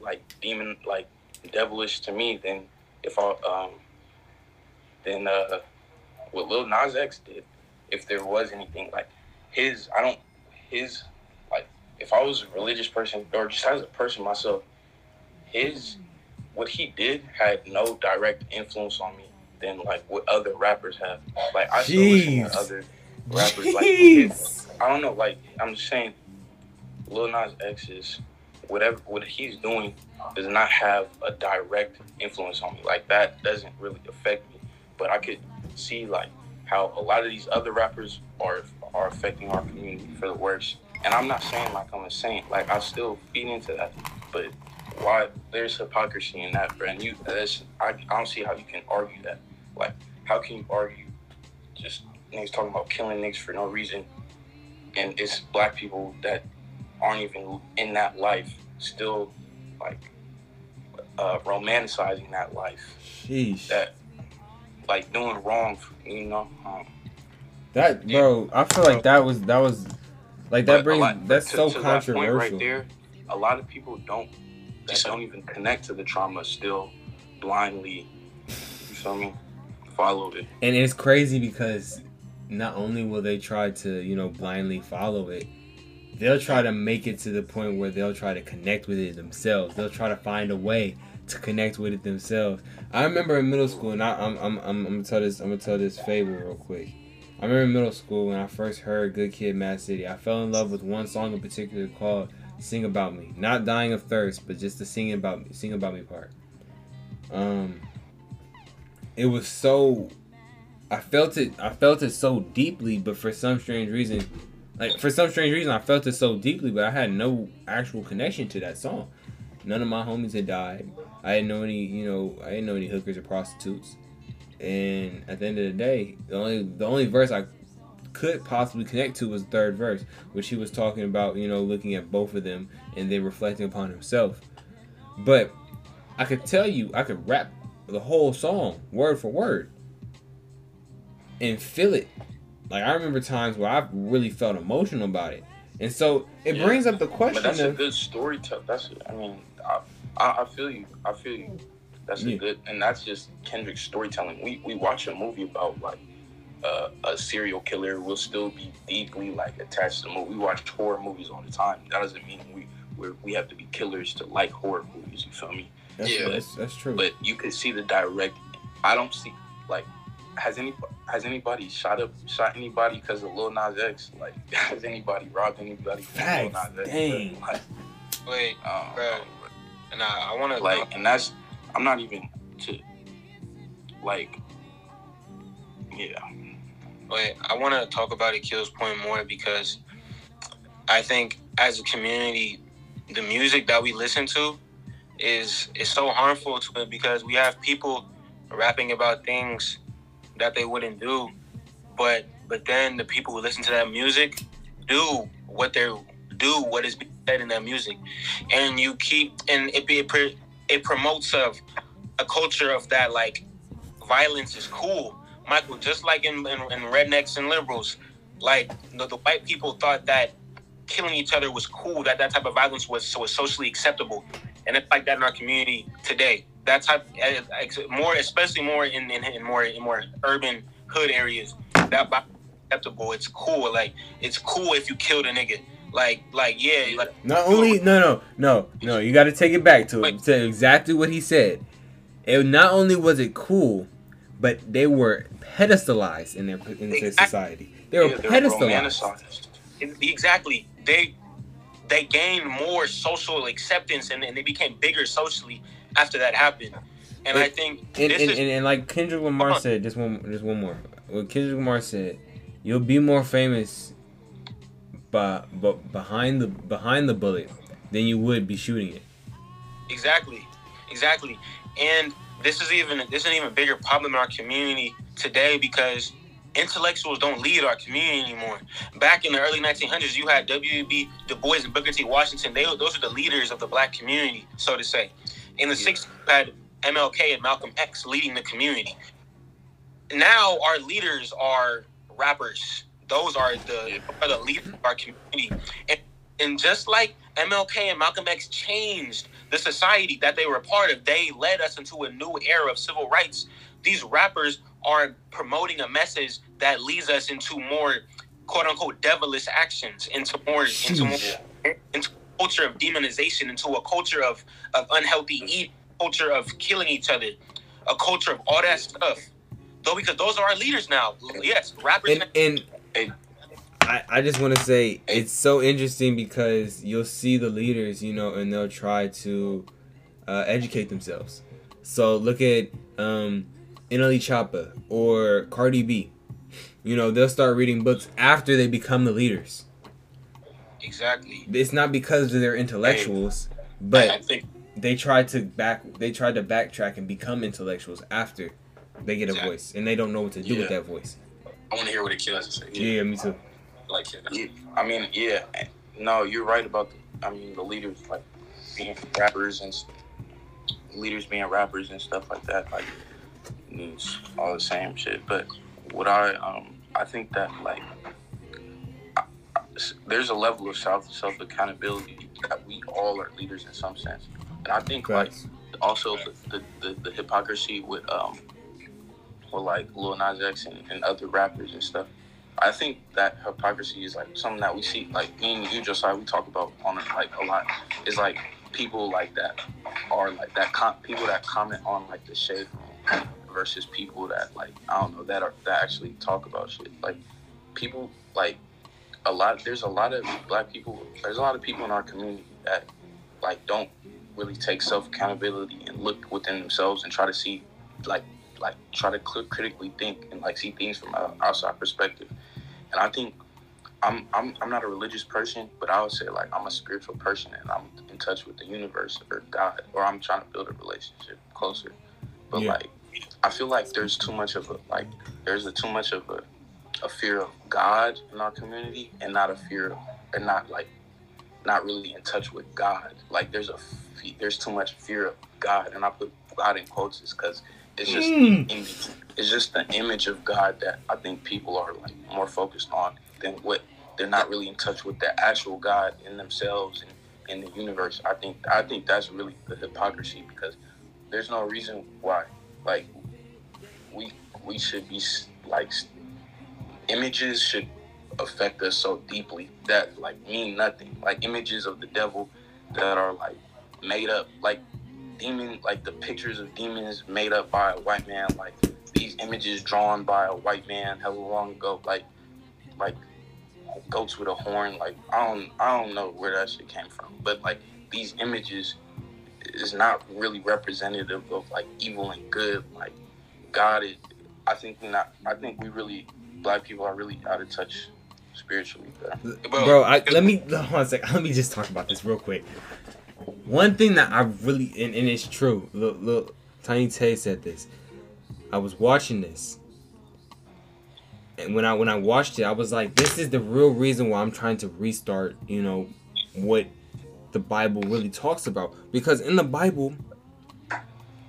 like demon, like devilish to me than if I um than uh what Lil Nas X did. If there was anything like his, I don't his like if I was a religious person or just as a person myself, his what he did had no direct influence on me than like what other rappers have. Like I still listen to other rappers like his, I don't know, like I'm just saying Lil Nas X is whatever what he's doing does not have a direct influence on me. Like that doesn't really affect me. But I could see like how a lot of these other rappers are are affecting our community for the worse. And I'm not saying like I'm a saint. Like I still feed into that, but why there's hypocrisy in that, bro. And you, that's I, I don't see how you can argue that. Like, how can you argue just niggas talking about killing niggas for no reason, and it's black people that aren't even in that life still like uh, romanticizing that life. Sheesh. That like doing wrong, you know. Um, That bro, I feel like that was that was like that a brings lot- that's to- so to that controversial. right there. A lot of people don't that don't even connect to the trauma still blindly. You feel me? Follow it. And it's crazy because not only will they try to, you know, blindly follow it, they'll try to make it to the point where they'll try to connect with it themselves. They'll try to find a way to connect with it themselves. I remember in middle school, and I, I'm, I'm, I'm, I'm gonna tell this, I'm gonna tell this fable real quick. I remember in middle school when I first heard "Good Kid, Mad City." I fell in love with one song in particular called "Sing About Me." Not dying of thirst, but just the singing about me, sing about me part. Um, it was so I felt it I felt it so deeply, but for some strange reason like for some strange reason I felt it so deeply, but I had no actual connection to that song. None of my homies had died. I didn't know any, you know, I didn't know any hookers or prostitutes. And at the end of the day, the only the only verse I could possibly connect to was the third verse, which he was talking about, you know, looking at both of them and then reflecting upon himself. But I could tell you, I could rap the whole song word for word and feel it. Like I remember times where I really felt emotional about it, and so it Yeah. brings up the question. But that's a good story. To, that's I mean, I, I, I feel you. I feel you. That's Yeah. a good, and that's just Kendrick's storytelling. We we watch a movie about like uh, a serial killer. We'll still be deeply like attached to the movie. We watch horror movies all the time. That doesn't mean we we're, we have to be killers to like horror movies. You feel me? that's, Yeah. that's, that's true. But you can see the direct. I don't see like. Has any has anybody shot up shot anybody because of Lil Nas X? Like has anybody robbed anybody? of Lil Facts. Nas X? Dang. Like, Wait, um, Bruh. And I, I want to like and that's i'm not even to like yeah. Wait, I want to talk about Akil's point more because I think as a community, the music that we listen to is is so harmful to it because we have people rapping about things that they wouldn't do, but but then the people who listen to that music do what they do what is being in their music, and you keep and it it, it promotes of a culture of that like violence is cool. Michael, just like in, in, in rednecks and liberals, like the, the white people thought that killing each other was cool, that that type of violence was was socially acceptable, and it's like that in our community today. That type, eh, more especially more in, in, in more in more urban hood areas, that acceptable. It's cool. Like it's cool if you killed a nigga. Like like yeah, like Not only no no no no, you got to take it back to Wait. to exactly what he said. It not only was it cool, but they were pedestalized in their in their Exactly. society. They were Yeah, pedestalized. exactly they they gained more social acceptance and, and they became bigger socially after that happened and i think And, this and, is and, and like Kendrick Lamar on. said, just one just one more. What Kendrick Lamar said, you'll be more famous by, but behind the behind the bullet than you would be shooting it. exactly exactly and this is even this is an even bigger problem in our community today because intellectuals don't lead our community anymore. Back in the early 1900s, you had W.E.B. Du Bois and Booker T. Washington. They those are the leaders of the black community, so to say. In the 60s, you had MLK and Malcolm X leading the community. Now our leaders are rappers. Those are the are the leaders of our community. And, and just like MLK and Malcolm X changed the society that they were a part of, they led us into a new era of civil rights. These rappers are promoting a message that leads us into more quote unquote devilish actions, into more into more into a culture of demonization, into a culture of, of unhealthy eat, culture of killing each other, a culture of all that stuff. Though because those are our leaders now. Yes, rappers and and Hey. I, I just want to say it's so interesting because you'll see the leaders, you know, and they'll try to uh, educate themselves. So look at um, NLE Choppa or Cardi B. You know, they'll start reading books after they become the leaders. Exactly. It's not because they're intellectuals, I but think they try to back they tried to backtrack and become intellectuals after they get a voice and they don't know what to do with that voice. I want to hear what Akil has to say. Yeah, me too. Like. Yeah, I mean, yeah, no, you're right about the. I mean, the leaders like being rappers and leaders being rappers and stuff like that. Like, it's all the same shit. But what I um I think that like I- I- s- there's a level of self self accountability that we all are leaders in some sense, and I think like also the, the, the, the hypocrisy with um with like Lil Nas X and, and other rappers and stuff. I think that hypocrisy is like something that we see like me and you Josiah we talk about on it like a lot. Is like people like that are like that com- people that comment on like the shade versus people that like I don't know that are that actually talk about shit. Like people like a lot there's a lot of black people there's a lot of people in our community that like don't really take self accountability and look within themselves and try to see like like try to critically think and like see things from an outside perspective and i think I'm, I'm i'm not a religious person but i would say like i'm a spiritual person and i'm in touch with the universe or god or i'm trying to build a relationship closer but Yeah. like i feel like there's too much of a like there's a too much of a a fear of god in our community and not a fear of and not like not really in touch with God. Like there's a there's too much fear of God, and I put God in quotes because it's just Mm. it's just the image of God that I think people are like more focused on than what they're not really in touch with the actual God in themselves and in the universe. I think I think that's really the hypocrisy because there's no reason why like we we should be like images should affect us so deeply that like mean nothing. Like images of the devil that are like made up, like demon, like the pictures of demons made up by a white man, like these images drawn by a white man hella long ago, like like goats with a horn. Like I don't I don't know where that shit came from, but like these images is not really representative of like evil and good. Like God is. I think we not. I think we really black people are really out of touch spiritually. Bro. Bro, I, let me hold on a sec. Let me just talk about this real quick. One thing that I really and, and it's true. Look, look, Tiny Tay said this. I was watching this, and when I when I watched it, I was like, "This is the real reason why I'm trying to restart." You know, what the Bible really talks about because in the Bible,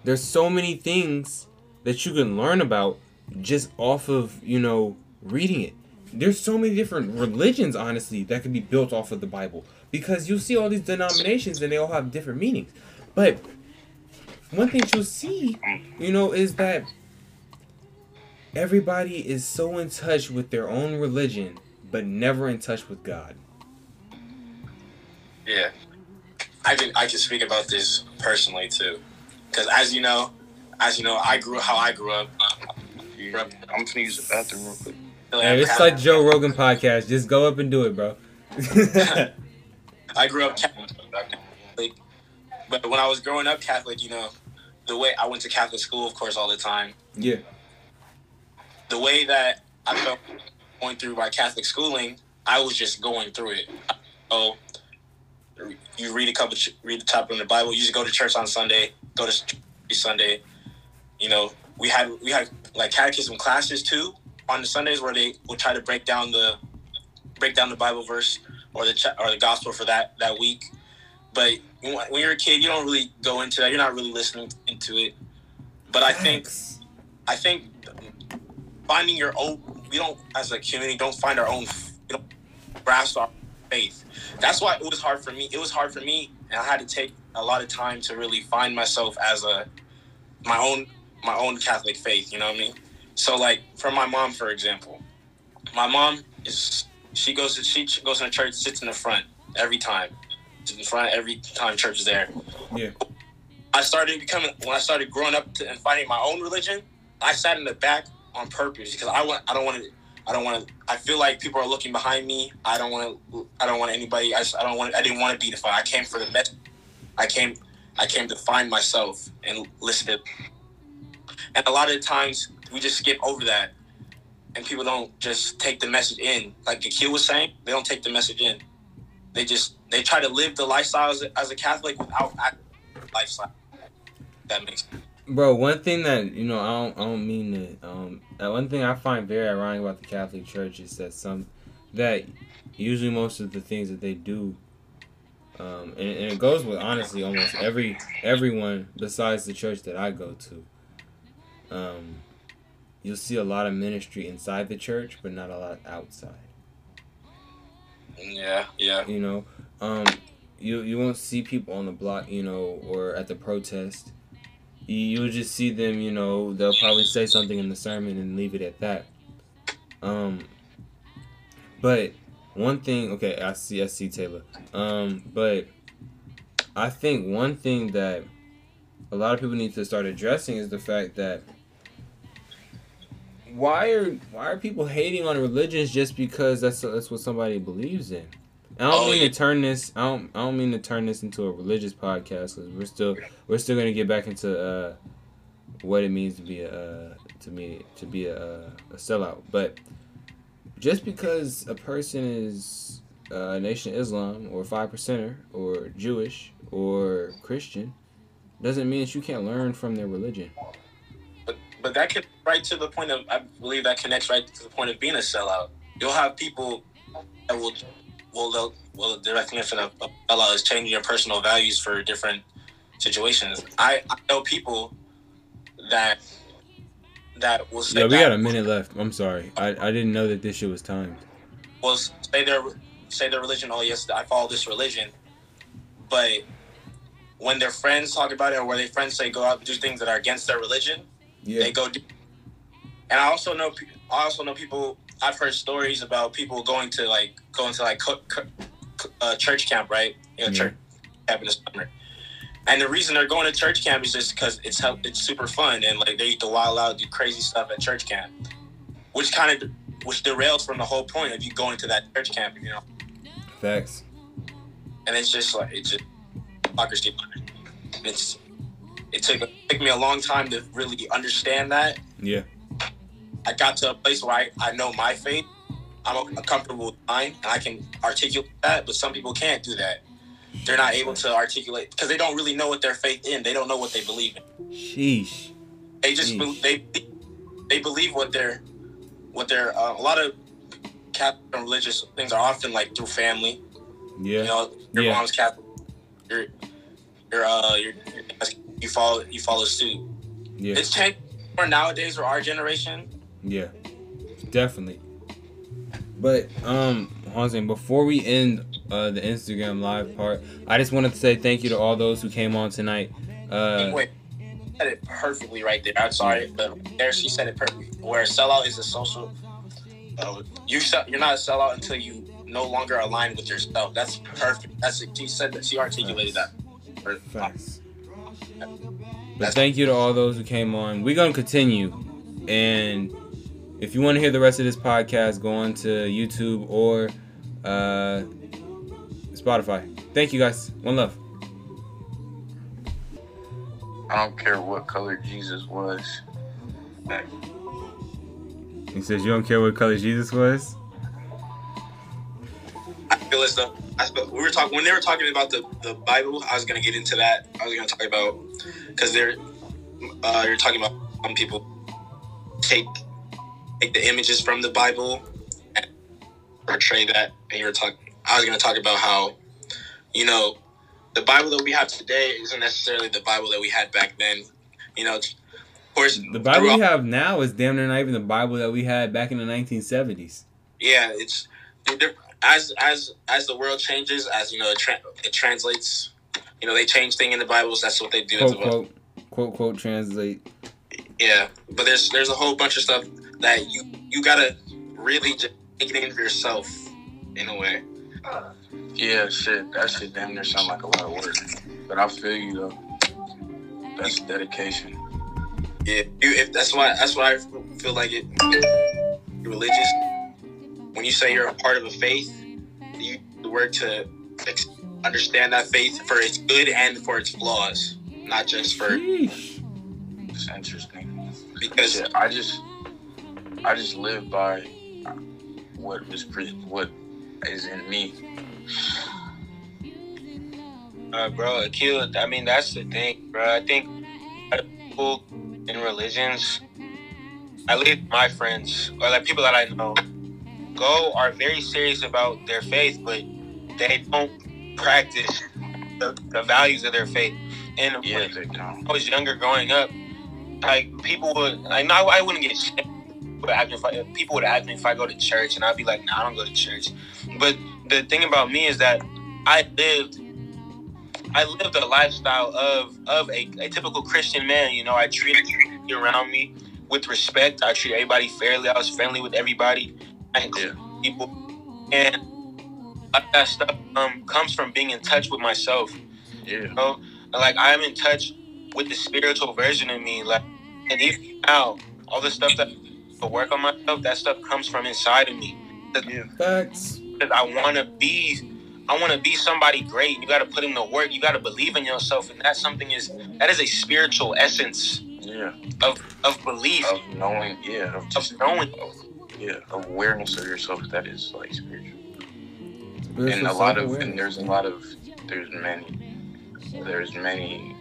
there's so many things that you can learn about just off of you know reading it there's so many different religions honestly that can be built off of the bible because you see all these denominations and they all have different meanings but one thing you'll see you know is that everybody is so in touch with their own religion but never in touch with god Yeah, I can I can speak about this personally too, because as you know, as you know, I grew how I grew up. Yeah. I'm gonna use the bathroom real quick. Hey, it's like joe rogan podcast just go up and do it bro I grew up Catholic, but when I was growing up Catholic, you know, the way I went to Catholic school, of course, all the time. yeah The way that I felt going through my Catholic schooling, I was just going through it. Oh, you read a couple, read the chapter in the Bible. You just go to church on Sunday. Go to church Sunday. You know, we had we had like catechism classes too on the Sundays where they would try to break down the break down the Bible verse or the or the gospel for that that week. But when when you're a kid, you don't really go into that. You're not really listening into it. But I think I think finding your own, we don't, as a community, don't find our own, we don't grasp our faith. That's why it was hard for me. It was hard for me, and I had to take a lot of time to really find myself as a, my own, my own Catholic faith. You know what I mean? So, like, for my mom, for example, my mom is, she goes to, she goes to church, sits in the front every time, in front every time church is there. Yeah. I started becoming when I started growing up to, and finding my own religion. I sat in the back on purpose because I want. I don't want to. I don't want to. I feel like people are looking behind me. I don't want to. I don't want anybody. I, I don't want. I didn't want to be defined. I came for the message. I came. I came to find myself and listen to. And a lot of the times we just skip over that. And people don't just take the message in. Like Akil was saying, they don't take the message in. They just they try to live the lifestyle as a, as a Catholic without lifestyle. That makes sense. Bro, one thing that you know, I don't, I don't mean to. Um, one thing I find very ironic about the Catholic Church is that some, that usually most of the things that they do, um, and, and it goes with honestly almost every everyone besides the church that I go to. Um, you'll see a lot of ministry inside the church, but not a lot outside. Yeah, yeah. You know, um, you you won't see people on the block, you know, or at the protest. You you'll just see them, you know. They'll probably say something in the sermon and leave it at that. Um, but one thing, okay, I see, I see Taylor. Um, but I think one thing that a lot of people need to start addressing is the fact that why are why are people hating on religions just because that's that's what somebody believes in? I don't Oh, mean yeah. to turn this. I don't. I don't mean to turn this into a religious podcast because we're still we're still gonna get back into uh, what it means to be a uh, to me to be a, a sellout. But just because a person is uh, a Nation of Islam or five percenter or Jewish or Christian doesn't mean that you can't learn from their religion. But that could right to the point of I believe that connects right to the point of being a sellout. You'll have people that will will they'll- well the definition of a sellout is changing your personal values for different situations. I, I know people that that will say Yeah, we got a minute left. I'm sorry. I, I didn't know that this shit was timed. Well, say their say their religion. Oh yes, I follow this religion, but when their friends talk about it, or where their friends say go out and do things that are against their religion, Yeah. they go do. And I also know, I also know people. I've heard stories about people going to like going to like uh, church camp, right? You know, Yeah. church camp in the summer. And the reason they're going to church camp is just because it's help, it's super fun and like they wild out, do crazy stuff at church camp, which kind of which derails from the whole point of you going to that church camp, you know. Facts. And it's just like it's just hypocrisy. It's it took it took me a long time to really understand that. Yeah. I got to a place where I, I know my faith. I'm a comfortable with mine, and I can articulate that. But some people can't do that. They're not able to articulate because they don't really know what their faith in. They don't know what they believe in. Sheesh. They just be, they they believe what they're what they're uh, a lot of Catholic and religious things are often like through family. Yeah. You know, your Yeah. mom's Catholic. Your your uh your, you follow you follow suit. Yeah. It's changed more nowadays for our generation. Yeah. Definitely. But um Jose, before we end uh the Instagram live part, I just wanted to say thank you to all those who came on tonight. Uh Wait, said it perfectly right there. I'm sorry, but there she said it perfectly. Where a sellout is a social. Uh, you sell, you're not a sellout until you no longer align with yourself. That's perfect. That's she said that she articulated that. Facts. But thank you to all those who came on. We're gonna continue, and if you want to hear the rest of this podcast, go on to YouTube or uh, Spotify. Thank you guys. One love. I don't care what color Jesus was. He says you don't care what color Jesus was. I feel as though I we were talking when they were talking about the, the Bible. I was gonna get into that. I was gonna talk about because they're uh, you're talking about some people take take the images from the Bible and portray that. And you were talking. I was gonna talk about how you know the Bible that we have today isn't necessarily the Bible that we had back then. You know, of course, The Bible throughout- we have now is damn near not even the Bible that we had back in the 1970s. yeah, it's they're- as as as the world changes, as you know, it, tra- it translates. You know, they change thing in the Bibles. That's what they do. Quote quote quote quote translate. Yeah, but there's there's a whole bunch of stuff that you you gotta really just take it in for yourself, in a way. Yeah, shit. That shit damn near sound like a lot of work. But I feel you though. That's dedication. Yeah, you, if that's why that's why I feel like it. Religious. When you say you're a part of a faith, you work to ex- understand that faith for its good and for its flaws, not just for Sheesh. It's interesting. because Shit, I just I just live by what was pre- what is in me. Uh, bro, Akil, I mean, that's the thing, bro. I think a lot of people in religions, at least my friends, or like people that I know, go are very serious about their faith, but they don't practice the, the values of their faith. And Yeah, when. I was younger growing up, like people would, like, no, I wouldn't get shit. But if I, people would ask me if I go to church, and I'd be like, "No, I don't go to church." But the thing about me is that I lived, I lived a lifestyle of of a, a typical Christian man. You know, I treated people around me with respect. I treated everybody fairly. I was friendly with everybody. I included people, and a lot of that stuff um, comes from being in touch with myself Yeah. you know? Like I'm in touch with the spiritual version of me. Like and even now, all the stuff that I work on myself, that stuff comes from inside of me. Facts. Because I wanna be I wanna be somebody great. You gotta put in the work, you gotta believe in yourself, and that's something is that is a spiritual essence Yeah. Of of belief, Of knowing. Yeah. Of just of knowing. Of, yeah. Awareness of yourself. That is like spiritual. Spiritual and a lot of and there's a lot of there's many there's many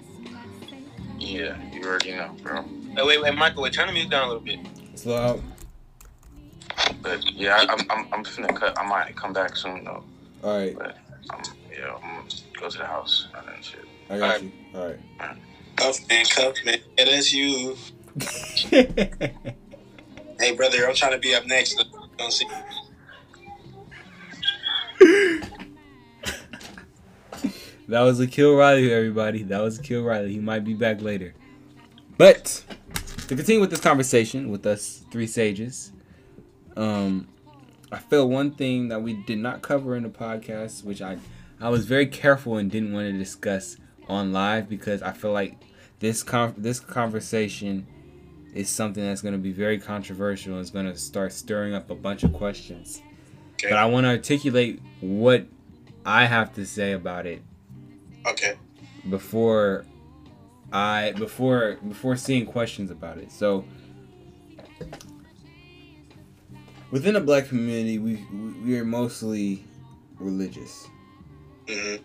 yeah you already know bro Wait, wait, wait, Michael, wait, turn the music down a little bit. Slow out. but yeah I, I'm, I'm I'm finna cut I might come back soon though All right, But um, yeah I'm gonna go to the house and then shit I got you. All right. Cuff man, cuff man. it is you. Hey, brother, I'm trying to be up next. Don't see. That was Akil Riley, everybody. That was Akil Riley. He might be back later. But to continue with this conversation with us three sages, um, I feel one thing that we did not cover in the podcast, which I I was very careful and didn't want to discuss on live because I feel like this con- this conversation is something that's going to be very controversial and is going to start stirring up a bunch of questions. Okay. But I want to articulate what I have to say about it Okay. before I before before seeing questions about it. So within the black community, we we, are mostly religious. hmm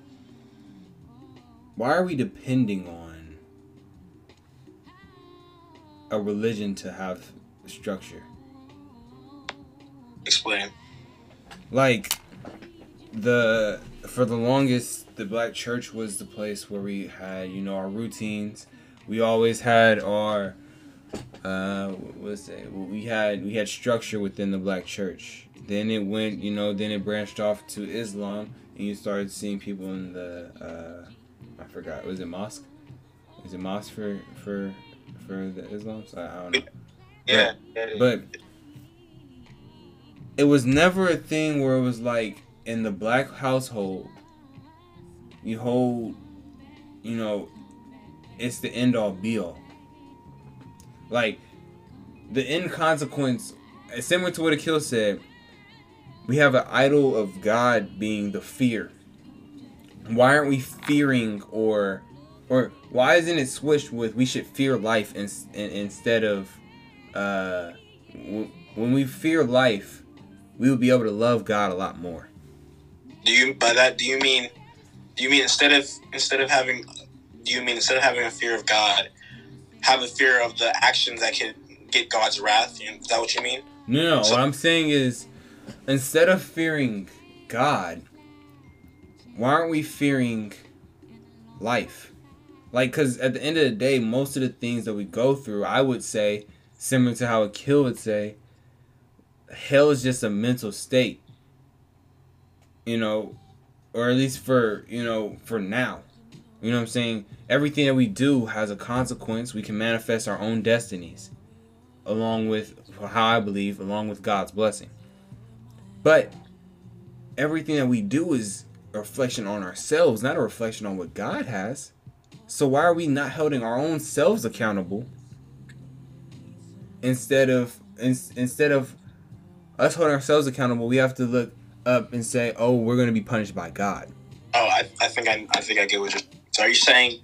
Why are we depending on a religion to have structure? Explain. like the for the longest the black church was the place where we had you know our routines we always had our uh what's it we had we had structure within the black church then it went you know then it branched off to islam and you started seeing people in the uh i forgot was it mosque is it mosque for for for the islam so i don't know Yeah. yeah. but it was never a thing where it was like in the black household, you hold, you know, it's the end all be all. Like, the end consequence, uh, similar to what Akil said, we have an idol of God being the fear. Why aren't we fearing or, or why isn't it switched with we should fear life in, in, instead of, uh, w- when we fear life, we will be able to love God a lot more. Do you by that? Do you mean? Do you mean instead of instead of having? Do you mean instead of having a fear of God, have a fear of the actions that could get God's wrath? Is that what you mean? No. So- what I'm saying is, instead of fearing God, why aren't we fearing life? Like, because at the end of the day, most of the things that we go through, I would say, similar to how Akil would say, hell is just a mental state. You know, or at least for, you know, for now. You know what I'm saying? Everything that we do has a consequence. We can manifest our own destinies along with how I believe, along with God's blessing. But everything that we do is a reflection on ourselves, not a reflection on what God has. So why are we not holding our own selves accountable instead of in, instead of us holding ourselves accountable? We have to look up and say, "Oh, we're going to be punished by God." Oh, I, I think I, I think I get what you're. So are you saying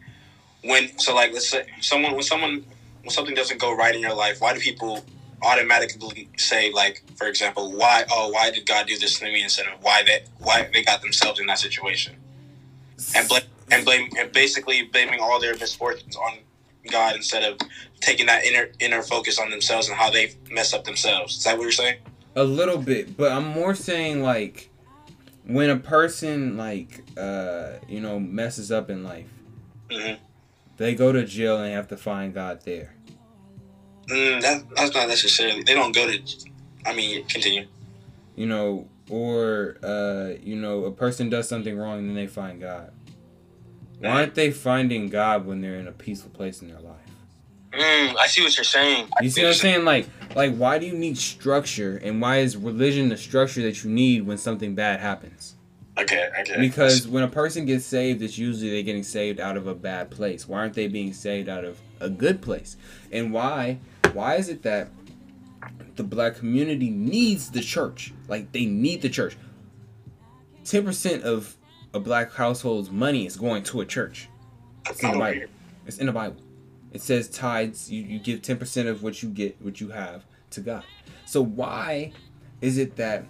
when so like let's say someone when someone when something doesn't go right in your life, why do people automatically say like, for example, why? Oh, why did God do this to me instead of why they why they got themselves in that situation, and blame and blame and basically blaming all their misfortunes on God instead of taking that inner inner focus on themselves and how they mess up themselves. Is that what you're saying? A little bit, but I'm more saying like when a person like uh you know messes up in life, hmm they go to jail and have to find God there. Mm, that, that's not necessarily. They don't go to. I mean, continue. You know, or uh you know a person does something wrong and then they find God. Why aren't they finding God when they're in a peaceful place in their life? Mm, I see what you're saying. You see what I'm saying? Like, like why do you need structure, and why is religion the structure that you need when something bad happens? Okay, okay. Because when a person gets saved, it's usually they're getting saved out of a bad place. Why aren't they being saved out of a good place? And why? Why is it that the black community needs the church? Like they need the church. Ten percent of a black household's money is going to a church. It's in the Bible. It's in the Bible. It says tithes. You, you give ten percent of what you get, what you have, to God. So why is it that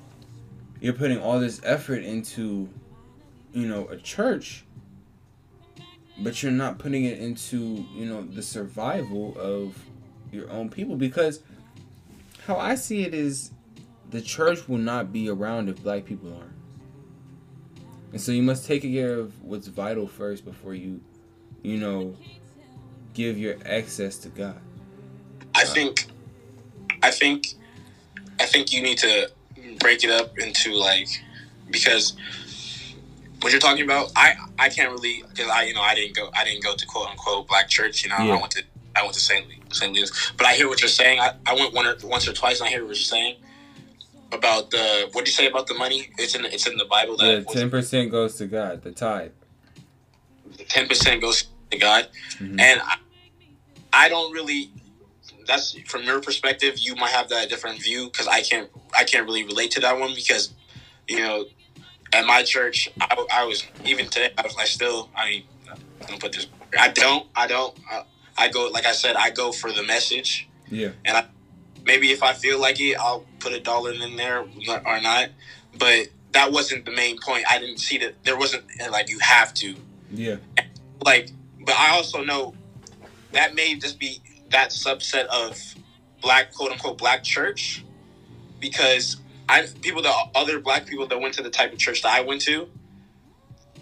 you're putting all this effort into, you know, a church, but you're not putting it into, you know, the survival of your own people? Because how I see it is, the church will not be around if black people aren't. And so you must take care of what's vital first before you, you know, give your access to God. I think, I think, I think you need to break it up into like because what you're talking about, I I can't really because I you know I didn't go I didn't go to quote unquote black church. You know Yeah. I went to I went to St. Louis, St. Louis, but I hear what you're saying. I, I went one or once or twice and I hear what you're saying about the what do you say about the money? It's in it's in the Bible that ten percent goes to God, the tithe. ten percent goes to God, Mhm. and I, I don't really. That's from your perspective. You might have that different view because I can't. I can't really relate to that one because, you know, at my church, I, I was even today. I, was, I still. I mean, don't put this. I don't. I don't. I, I go like I said. I go for the message. Yeah. Maybe if I feel like it, I'll put a dollar in there or not. But that wasn't the main point. I didn't see that there wasn't like you have to Yeah. like but i also know that may just be that subset of black quote unquote black church because i people that other black people that went to the type of church that i went to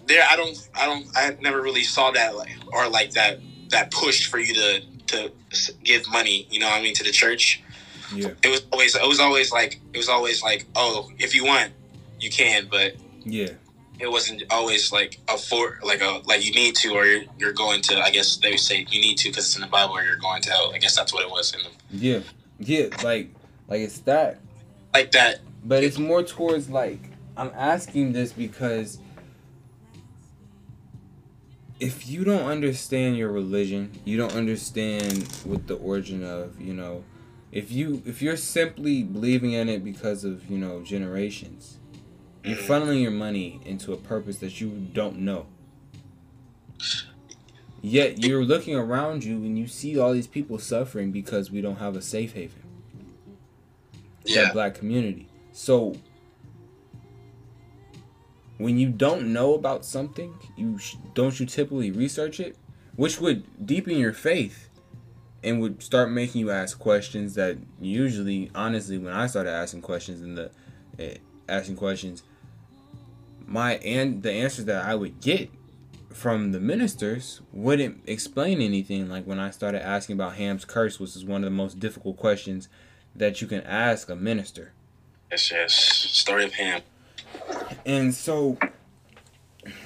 there i don't i don't i never really saw that like or like that that push for you to to give money you know what i mean to the church Yeah. it was always it was always like it was always like oh if you want you can but Yeah. it wasn't always like a for like a like you need to or you're, you're going to i guess they would say you need to because it's in the bible or you're going to hell i guess that's what it was in the, Yeah. Yeah. Like like it's that. like that But it's more towards like I'm asking this because if you don't understand your religion, you don't understand what the origin of, you know, if you if you're simply believing in it because of, you know, generations, you're Mhm. funneling your money into a purpose that you don't know. Yet you're looking around you and you see all these people suffering because we don't have a safe haven that black community. So when you don't know about something, you sh- don't you typically research it, which would deepen your faith and would start making you ask questions that usually, honestly, when I started asking questions in the eh, asking questions, my and the answers that I would get from the ministers wouldn't explain anything. Like when I started asking about Ham's curse, which is one of the most difficult questions that you can ask a minister. yes yes story of Ham. And so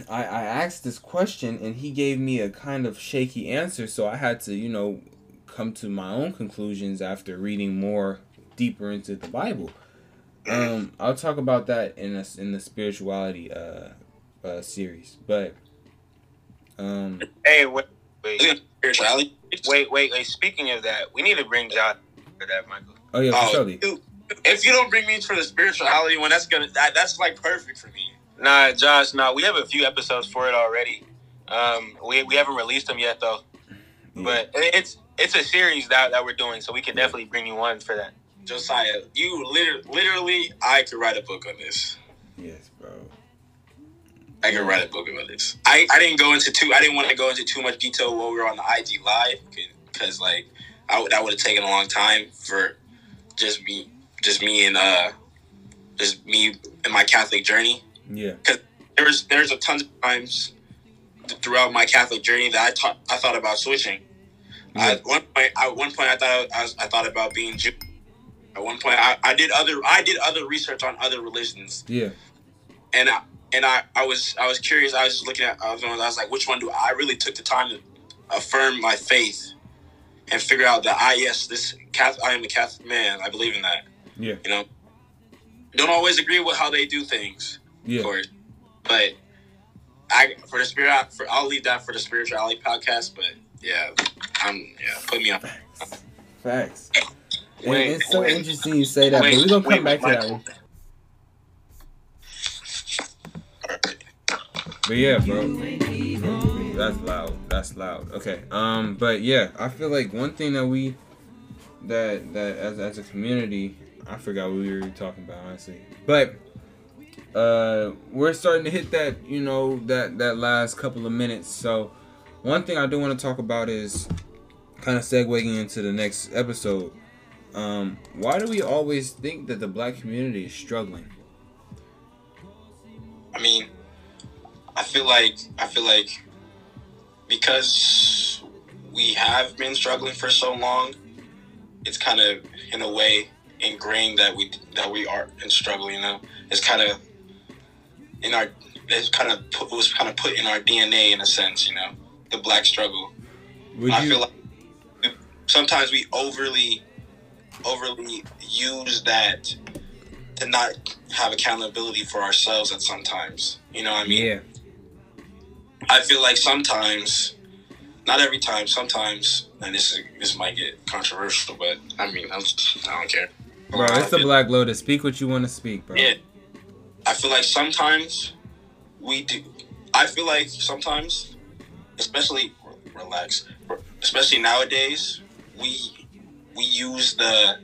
I, I asked this question and he gave me a kind of shaky answer. So I had to, you know, come to my own conclusions after reading more deeper into the Bible. Um, I'll talk about that in a, in the spirituality uh, uh, series. But um, Hey, wait, wait, spirituality wait, wait, wait. Speaking of that, we need to bring Josh for that, Michael. oh yeah, for oh, sure. Lee. if you don't bring me for the spirituality one that's gonna that, that's like perfect for me Nah, Josh. Nah, we have a few episodes for it already. Um, we we haven't released them yet though, Yeah. but it's it's a series that that we're doing, so we can definitely bring you on for that. Josiah, you literally, literally, I could write a book on this. Yes, bro. I could write a book on this. I, I didn't go into too. I didn't want to go into too much detail while we were on the IG live because like I would that would have taken a long time for just me, just me and uh, just me and my Catholic journey. Yeah. Because there's there's a tons of times throughout my Catholic journey that I thought I thought about switching. Yeah. At one point, at one point, I thought I, was, I thought about being Jew. At one point, I, I did other I did other research on other religions, Yeah. and I, and I, I was I was curious. I was just looking at other ones. I was like, which one do I really took the time to affirm my faith and figure out that I yes this Catholic I am a Catholic man. I believe in that. Yeah. You know, don't always agree with how they do things, Yeah. of course, but I for the spirit for I'll leave that for the spirituality podcast. But yeah, I'm yeah put me on. Facts. Wait, it's so wait. interesting you say that, Wait, but we're gonna come back to that one. But yeah, bro. That's loud. That's loud. Okay. Um, but yeah, I feel like one thing that we that that as as a community, I forgot what we were talking about honestly. But uh we're starting to hit that, you know, that that last couple of minutes. So one thing I do want to talk about is kind of segueing into the next episode. Um, why do we always think that the black community is struggling? I mean, I feel like I feel like because we have been struggling for so long, it's kind of in a way ingrained that we that we are in struggle. You know, it's kind of in our it's kind of put, it was kind of put in our DNA in a sense. You know, the black struggle. Would I you? feel like we, sometimes we overly overly use that to not have accountability for ourselves at sometimes. You know what I mean? yeah, I feel like sometimes, not every time, sometimes, and this is, this might get controversial, but I mean, I'm, I don't care. bro, it's the Black Lotus. Speak what you want to speak, bro. Yeah. I feel like sometimes we do. I feel like sometimes, especially relax, especially nowadays, we we use the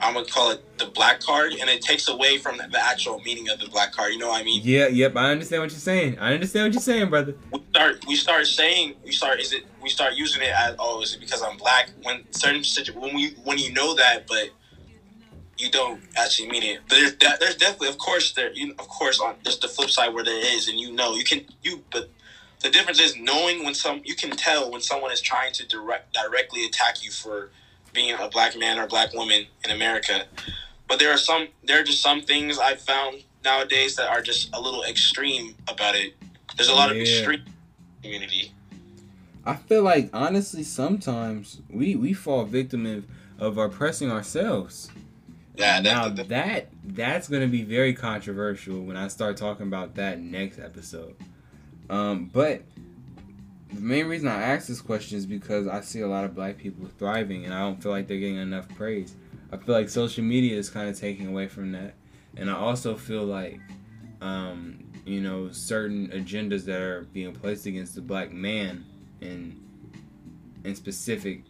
I'm gonna call it the black card, and it takes away from the actual meaning of the black card. You know what I mean? Yeah, yep. I understand what you're saying. I understand what you're saying, brother. we start we start saying we start is it we start using it as oh is it because I'm black when certain situ- when we when you know that but you don't actually mean it. But there's there's definitely of course there you of course on there's the flip side where there is and you know you can you but the difference is knowing when some you can tell when someone is trying to direct directly attack you for being a black man or black woman in America. But there are some there are just some things I've found nowadays that are just a little extreme about it. There's a lot of extreme community. I feel like honestly, sometimes we we fall victim of of oppressing ourselves. Yeah, now that- that that's gonna be very controversial when I start talking about that next episode. Um, but the main reason I ask this question is because I see a lot of black people thriving, and I don't feel like they're getting enough praise. I feel like social media is kind of taking away from that, and I also feel like, um, you know, certain agendas that are being placed against the black man, in in specific,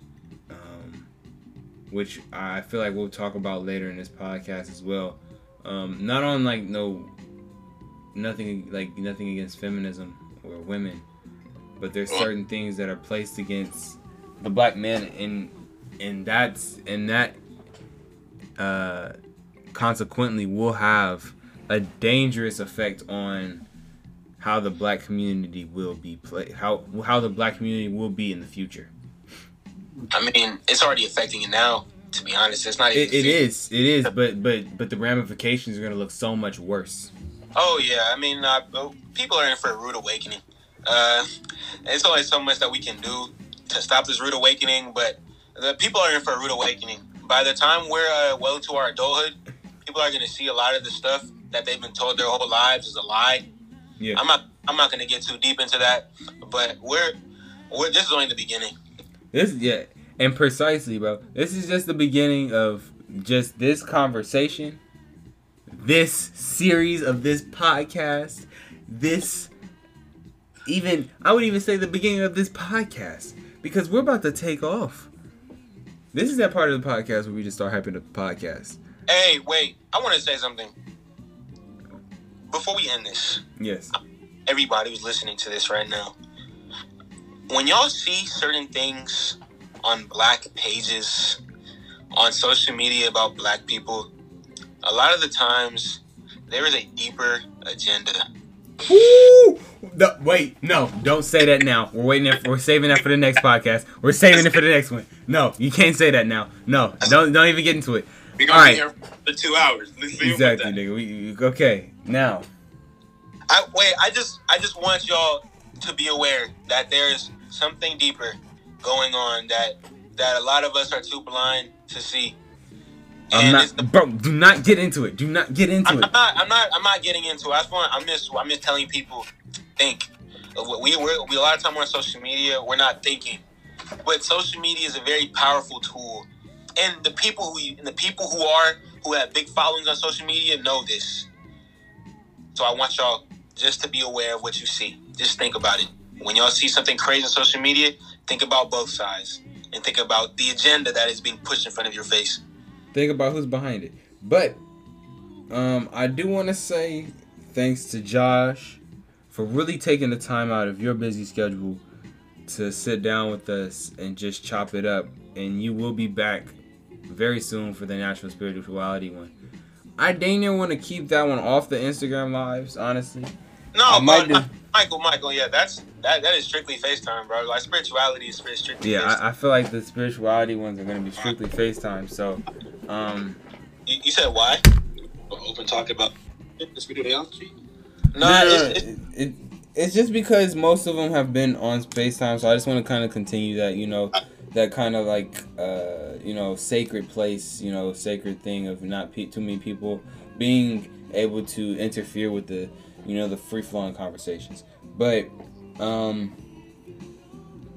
um, which I feel like we'll talk about later in this podcast as well. Um, not on like no, nothing like nothing against feminism or women, but there's certain things that are placed against the black man, and and that's and that uh, consequently will have a dangerous effect on how the black community will be play how how the black community will be in the future. I mean, it's already affecting it now. To be honest, it's not. It, it is, it is, but but but the ramifications are gonna look so much worse. Oh yeah, I mean, uh, people are in for a rude awakening. Uh, it's only so much that we can do to stop this rude awakening, but the people are in for a rude awakening. By the time we're uh, well into our adulthood, people are going to see a lot of the stuff that they've been told their whole lives is a lie. Yeah. I'm not. I'm not going to get too deep into that, but we're, we're. This is only the beginning. This yeah, and precisely, bro. This is just the beginning of just this conversation, this series of this podcast, this even I would even say the beginning of this podcast because we're about to take off. This is that part of the podcast where we just start hyping up the podcast. Hey, wait. I want to say something. Before we end this, Yes. everybody who's listening to this right now, when y'all see certain things on black pages, on social media about black people, a lot of the times there is a deeper agenda. Woo! The, wait, no, don't say that now. We're waiting. There, we're saving that for the next podcast. We're saving it for the next one. No, you can't say that now. No, don't don't even get into it. We're gonna All be here for two hours. Let's leave it with Exactly, nigga. We, we- okay, now. I wait. I just I just want y'all to be aware that there's something deeper going on that that a lot of us are too blind to see. I'm not, bro. Do not get into it. Do not get into I'm, it. I'm not. I'm not. I'm not getting into. it. I just want. I'm just. I'm just telling people. Think. Uh, we we we a lot of time we're on social media. We're not thinking, but social media is a very powerful tool, and the people who and the people who are who have big followings on social media know this. So I want y'all just to be aware of what you see. Just think about it. When y'all see something crazy on social media, think about both sides and think about the agenda that is being pushed in front of your face. Think about who's behind it. But um, I do want to say thanks to Josh for really taking the time out of your busy schedule to sit down with us and just chop it up. And you will be back very soon for the natural spirituality one. I dang near want to keep that one off the Instagram lives, honestly. No, I might but- do- Michael, Michael, yeah, that's that. That is strictly FaceTime, bro. Like spirituality is strictly. Yeah, FaceTime. I, I feel like the spirituality ones are gonna be strictly FaceTime. So, um, you, you said why? Open talk about spirituality. No, No, it's, no, it's, it, it, it's just because most of them have been on FaceTime, so I just want to kind of continue that, you know, that kind of like, uh, you know, sacred place, you know, sacred thing of not pe- too many people being able to interfere with the, you know, the free flowing conversations. But, um,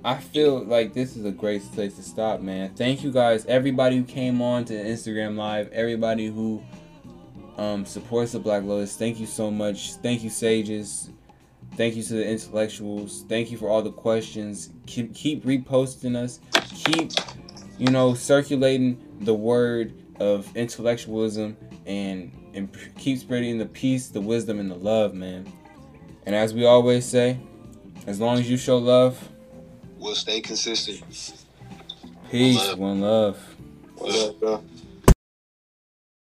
I feel like this is a great place to stop, man. Thank you guys, everybody who came on to Instagram Live, everybody who um, supports the Black Lotus. Thank you so much. Thank you, Sages. Thank you to the intellectuals. Thank you for all the questions. Keep, keep reposting us. Keep, you know, circulating the word of intellectualism and, and p- keep spreading the peace, the wisdom, and the love, man. And as we always say, as long as you show love, We'll stay consistent. peace, love. one love. What's up, bro?